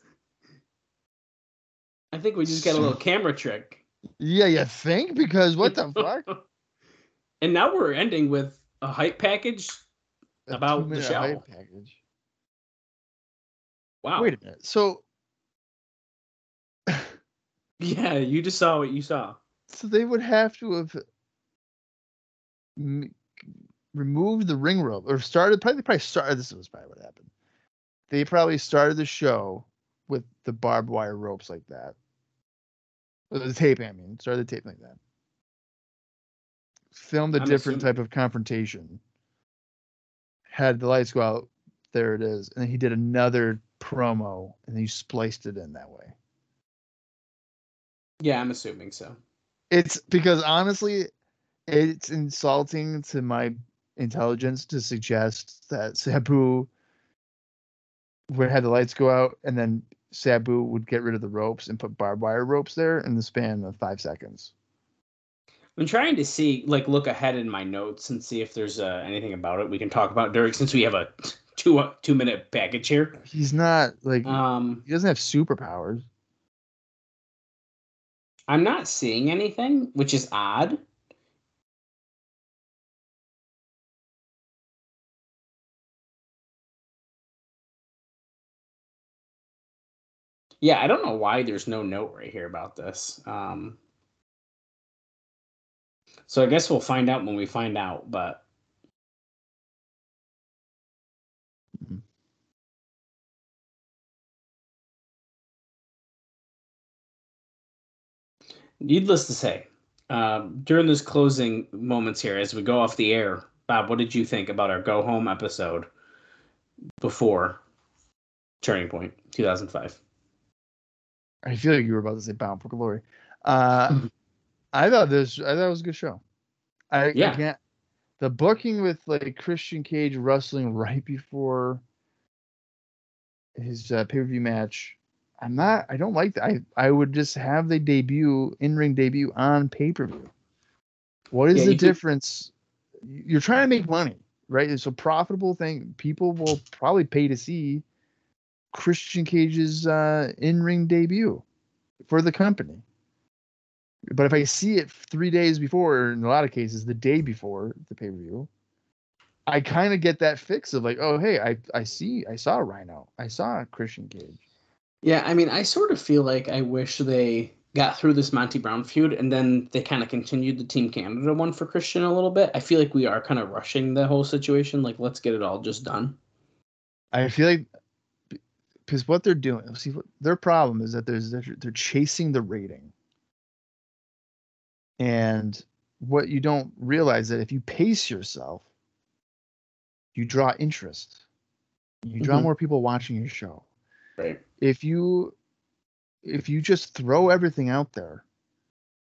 I think we just got a little camera trick. Yeah, you think? Because what the fuck? and now we're ending with a hype package. A About the show. hype package. Wow. Wait a minute. So, Yeah, you just saw what you saw. so they would have to have m- removed the ring rope or started. Probably, probably started. This was probably what happened. They probably started the show with the barbed wire ropes like that. The tape, I mean, started the tape like that. Filmed a I'm different assuming- type of confrontation. Had the lights go out. There it is. And then he did another promo and he spliced it in that way. Yeah, I'm assuming so. It's because honestly, it's insulting to my intelligence to suggest that Sabu would have the lights go out and then Sabu would get rid of the ropes and put barbed wire ropes there in the span of five seconds. I'm trying to see, like, look ahead in my notes and see if there's uh, anything about it we can talk about during since we have a two uh, two minute package here. He's not like Um, he doesn't have superpowers. I'm not seeing anything, which is odd. Yeah, I don't know why there's no note right here about this. Um, so I guess we'll find out when we find out, but Mhm. Needless to say, um, during those closing moments here, as we go off the air, Bob, what did you think about our go home episode before Turning Point 2005? I feel like you were about to say Bound for Glory. Uh, I thought this. I thought it was a good show. I, Yeah. I can't. The booking with like Christian Cage wrestling right before his uh, pay per view match. I'm not. I don't like that. I I would just have the debut in ring debut on pay per view. What is Yeah, the you could- difference? You're trying to make money, right? It's a profitable thing. People will probably pay to see Christian Cage's uh, in ring debut for the company. But if I see it three days before, or in a lot of cases, the day before the pay per view, I kind of get that fix of like, oh hey, I I see, I saw Rhino, I saw Christian Cage. Yeah, I mean, I sort of feel like I wish they got through this Monty Brown feud, and then they kind of continued the Team Canada one for Christian a little bit. I feel like we are kind of rushing the whole situation. Like, let's get it all just done. I feel like because what they're doing, see, what, their problem is that there's they're, they're chasing the rating, and what you don't realize that if you pace yourself, you draw interest, you draw Mhm. more people watching your show. Right. If you if you just throw everything out there,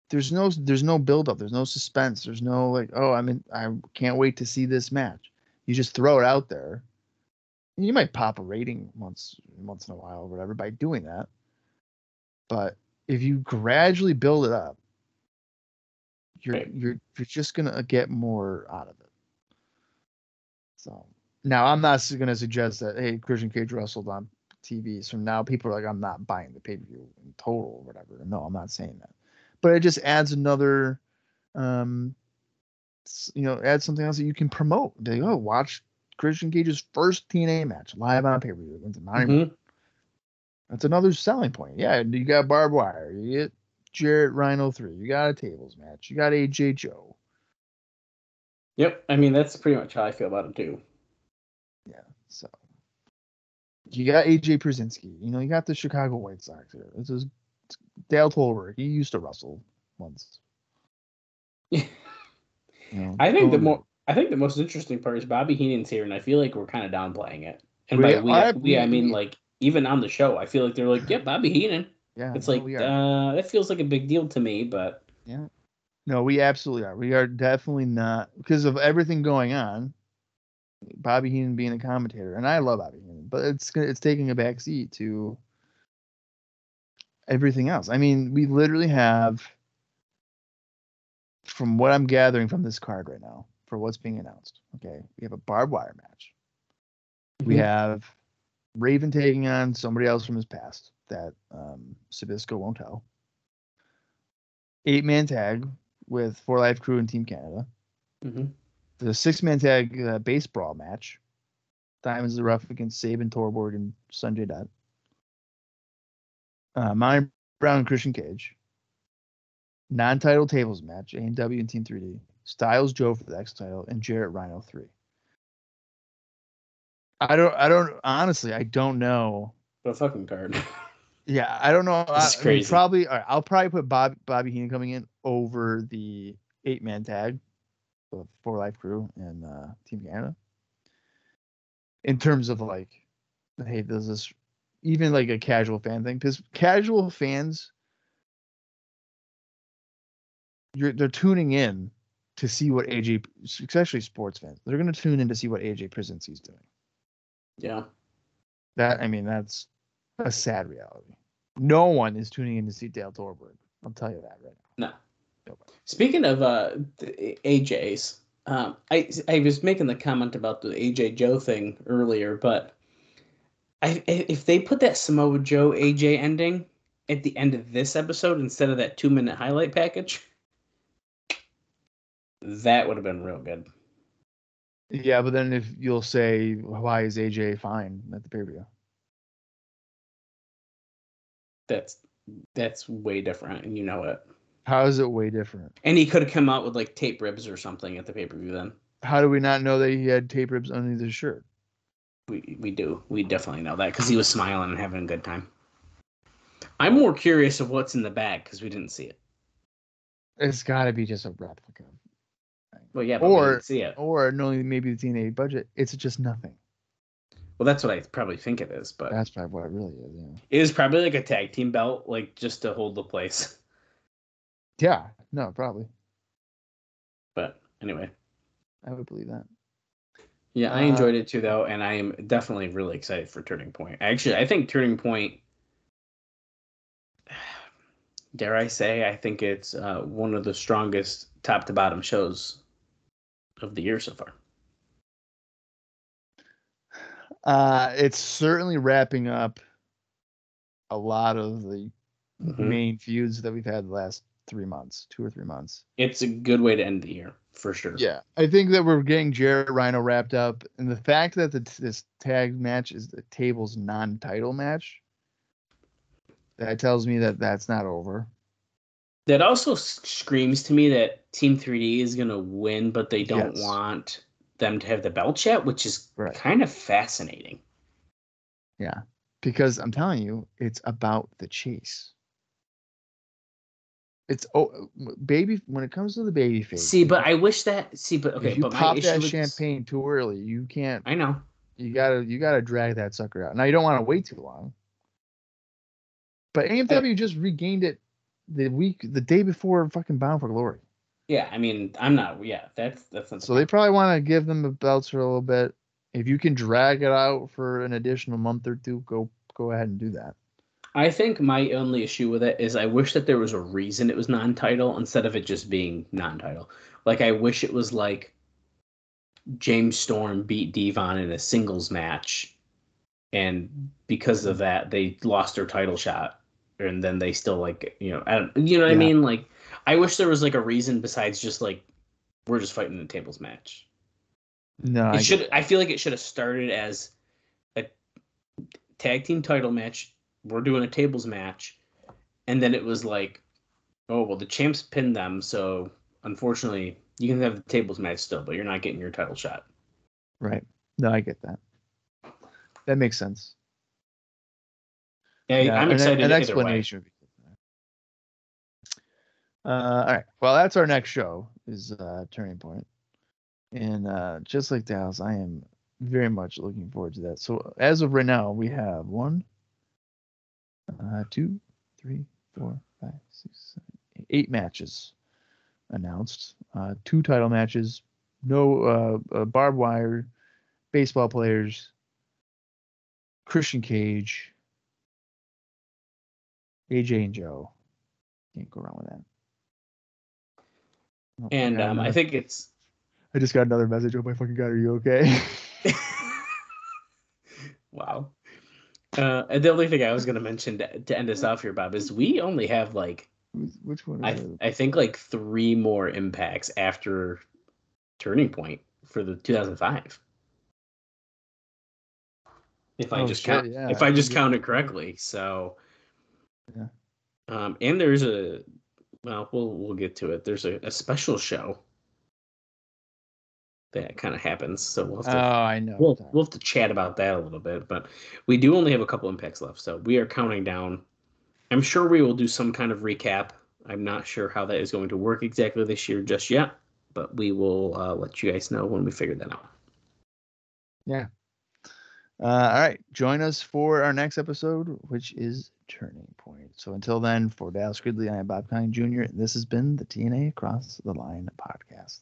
there's no there's no build up, there's no suspense, there's no like, oh, I mean, I can't wait to see this match. You just throw it out there. You might pop a rating once once in a while or whatever by doing that. But if you gradually build it up, you're Right. you're you're just gonna get more out of it. So now I'm not going to suggest that hey Christian Cage wrestled on TV, so now people are like I'm not buying the pay per view in total or whatever. No, I'm not saying that, but it just adds another, um, you know, adds something else that you can promote. They oh watch Christian Cage's first TNA match live on pay per view against Mhm. that's another selling point. Yeah, you got barbed wire. You get Jarrett Rhino three. You got a tables match. You got AJ Joe. Yep. I mean, that's pretty much how I feel about it too. Yeah. So you got AJ Pierzynski. You know, you got the Chicago White Sox here. This is Dale Torborg. He used to wrestle once. You know, I think the more I think the most interesting part is Bobby Heenan's here, and I feel like we're kind of downplaying it. And We by we, are- we, I mean like even on the show, I feel like they're like, yeah, Bobby Heenan. yeah, It's no, like uh, that feels like a big deal to me, but yeah, no, we absolutely are. We are definitely not because of everything going on. Bobby Heenan being a commentator, and I love Bobby Heenan, but it's it's taking a backseat to everything else. I mean, we literally have, from what I'm gathering from this card right now, for what's being announced. Okay, we have a barbed wire match. We Mhm. have Raven taking on somebody else from his past that um, Zbyszko won't tell. Eight man tag with Four Live Kru and Team Canada. Mhm. The six man tag uh, base brawl match. Diamonds the Rough against Sabin Torborg and Sanjay Dutt. Uh, Monty Brown and Christian Cage. Non title tables match, AMW and Team 3D. Styles Joe for the X title and Jarrett Rhino 3. I don't I don't honestly I don't know. what a fucking card. Yeah, I don't know. This is I- I mean, crazy. probably right, I'll probably put Bob Bobby Heenan coming in over the eight man tag, the Four Live Kru and uh, Team Canada. In terms of like, hey, this is even like a casual fan thing because casual fans, you're they're tuning in to see what AJ, especially sports fans, they're gonna tune in to see what AJ Pierzynski's doing. yeah. That I mean, that's a sad reality. No one is tuning in to see Dale Torborg. I'll tell you that right now. No. Speaking of uh, the AJ's, um, I I was making the comment about the AJ Joe thing earlier, but I if they put that Samoa Joe AJ ending at the end of this episode instead of that two minute highlight package, that would have been real good. Yeah, but then if you'll say why is AJ fine at the pay per view? That's that's way different, and you know it. How is it way different? And he could have come out with like tape ribs or something at the pay per view. Then How do we not know that he had tape ribs underneath his shirt? we we do we definitely know that because he was smiling and having a good time. I'm more curious of what's in the bag because we didn't see it. It's got to be just a replica, Well, yeah, but we Or- didn't see it. or knowing maybe the TNA budget, it's just nothing. Well, that's what I probably think it is, but That's probably what it really is. Yeah. it is probably like a tag team belt, like just to hold the place. Yeah. No, probably. But anyway, I would believe that. yeah, I Uh, enjoyed it too, though, and I am definitely really excited for Turning Point. Actually, I think Turning Point. Dare I say, I think it's uh, one of the strongest top to bottom shows of the year so far. Uh, it's certainly wrapping up a lot of the Mhm. main feuds that we've had the last three months, two or three months. It's a good way to end the year for sure. Yeah, I think that we're getting Jarrett Rhino wrapped up, and the fact that the, this tag match is the table's non-title match, that tells me that that's not over. That also screams to me that Team 3D is going to win, but they don't Yes. want them to have the belt yet, which is Right. kind of fascinating. Yeah, because I'm telling you, it's about the chase. It's oh, baby. When it comes to the baby face, See, but I wish that. See, but okay, if you but my pop that champagne too early, you can't. I know. You gotta you gotta drag that sucker out. Now you don't want to wait too long. But AMW just regained it the week, the day before fucking Bound for Glory. Yeah, I mean, I'm not. Yeah, that's that's not. the So they probably want to give them the belts for a little bit. If you can drag it out for an additional month or two, go go ahead and do that. I think my only issue with it is I wish that there was a reason it was non-title instead of it just being non-title. Like I wish it was like James Storm beat Devon in a singles match, and because of that they lost their title shot, and then they still like you know I don't you know what I mean? Like I wish there was like a reason besides just like we're just fighting in a tables match. No, I It get should. I feel like it should have started as a tag team title match. We're doing a tables match, and then it was like, oh well, the champs pinned them, so unfortunately, you can have the tables match still, but you're not getting your title shot. right. No, I get that. That makes sense. Yeah, Yeah, I'm excited. An way. explanation. Uh, all right. Well, that's our next show. Is uh, Turning Point, and uh, just like Dallas, I am very much looking forward to that. So as of right now, we have one, uh, two, three, four, five, six, seven, eight, eight matches announced. Uh, two title matches. No uh, uh, barbed wire, baseball players. Christian Cage. AJ and Joe. Can't go wrong with that. Oh, And um, I think it's I just got another message. Oh my fucking god, are you okay? wow. Uh, and the only thing I was going to mention to, to end us off here, Bob, is we only have like Which one I is? I think like three more impacts after Turning Point for the 2005. If I Oh, just shit, count, yeah, if I I just think counted correctly, so Yeah. Um, and there's a well, we'll we'll get to it. There's a, a special show that kind of happens, so we'll have Oh, to I know. we'll we'll have to chat about that a little bit. But we do only have a couple impacts left, so we are counting down. I'm sure we will do some kind of recap. I'm not sure how that is going to work exactly this year just yet, but we will uh, let you guys know when we figure that out. Yeah. Uh, all right. Join us for our next episode, which is Turning Point. So until then, for Dallas Gridley, I am Bob Colling Jr., and this has been the TNA Cross the Line podcast.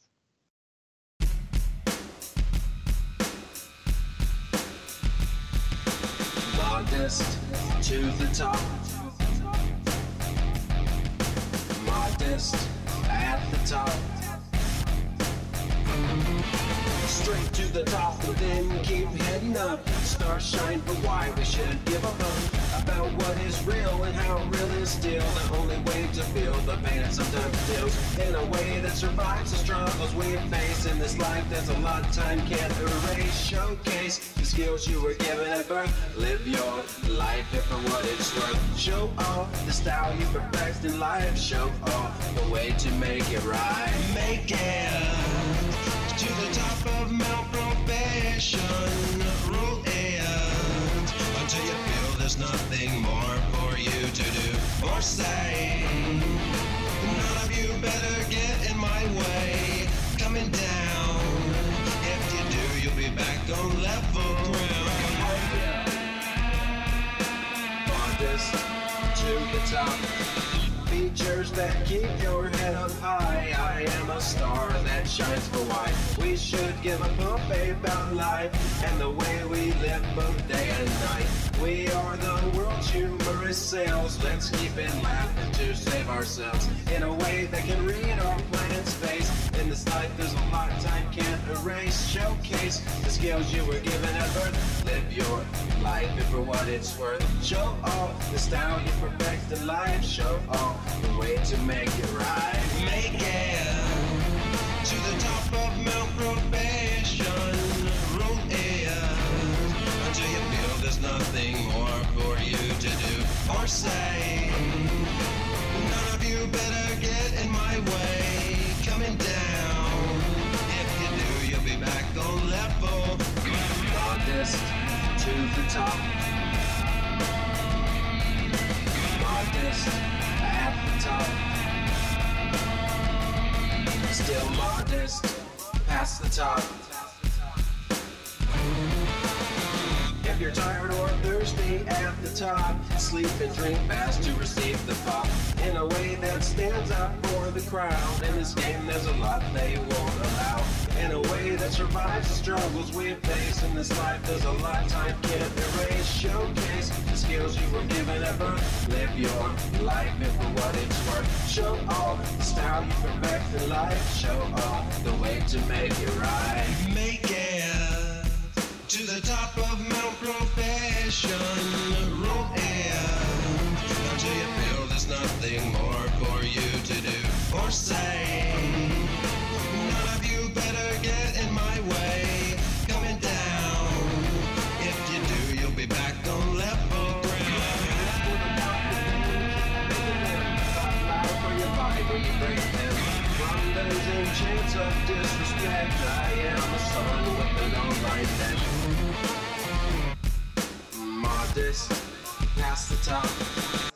Modest to the top. Modest at the top. Straight to the top, but then keep heading up. Stars shine for why we should give a fuck about what is real and how real is still to feel the pain that sometimes deals in a way that survives the struggles we face in this life. There's a lot time can't erase. Showcase the skills you were given at birth. Live your life if for what it's worth. Show off the style you perfect in life. Show off the way to make it right. Make it to the top of Mount Probation. Roll it until you feel there's nothing more you to do or say. None of you better get in my way. Coming down. If you do, you'll be back on level ground. Modest to the top. Features that keep your head up high. I am a star that shines for why. We should give a pump about life and the way we live both day and night. We are the world's humorous sales. Let's keep it laughing to save ourselves in a way that can read our planet's face. In this life, there's a lot time can't erase. Showcase the skills you were given at birth. Live your life and for what it's worth. Show off the style you perfect in life. Show off the way way to make it right. Make it to the top of Mount Probation. Roll air until you feel there's nothing more for you to do or say. None of you better get in my way. Coming down. If you do, you'll be back on level. Modest to the top. Modest. Still modest past the top. You're tired or thirsty at the top, sleep and drink fast to receive the pop in a way that stands out for the crowd. In this game, there's a lot they won't allow. In a way that survives the struggles we face in this life, there's a lot time can't erase. Showcase the skills you were given at birth. Live your life and for what it's worth. Show off the style you perfect in life. Show off the way to make it right. Make it to the top of Mount Profession. Roll until you feel there's nothing more for you to do or say. None of you better get in my way. Coming down. If you do, you'll be back on level ground. Chance of disrespect. I am a son with an all mod this, the top.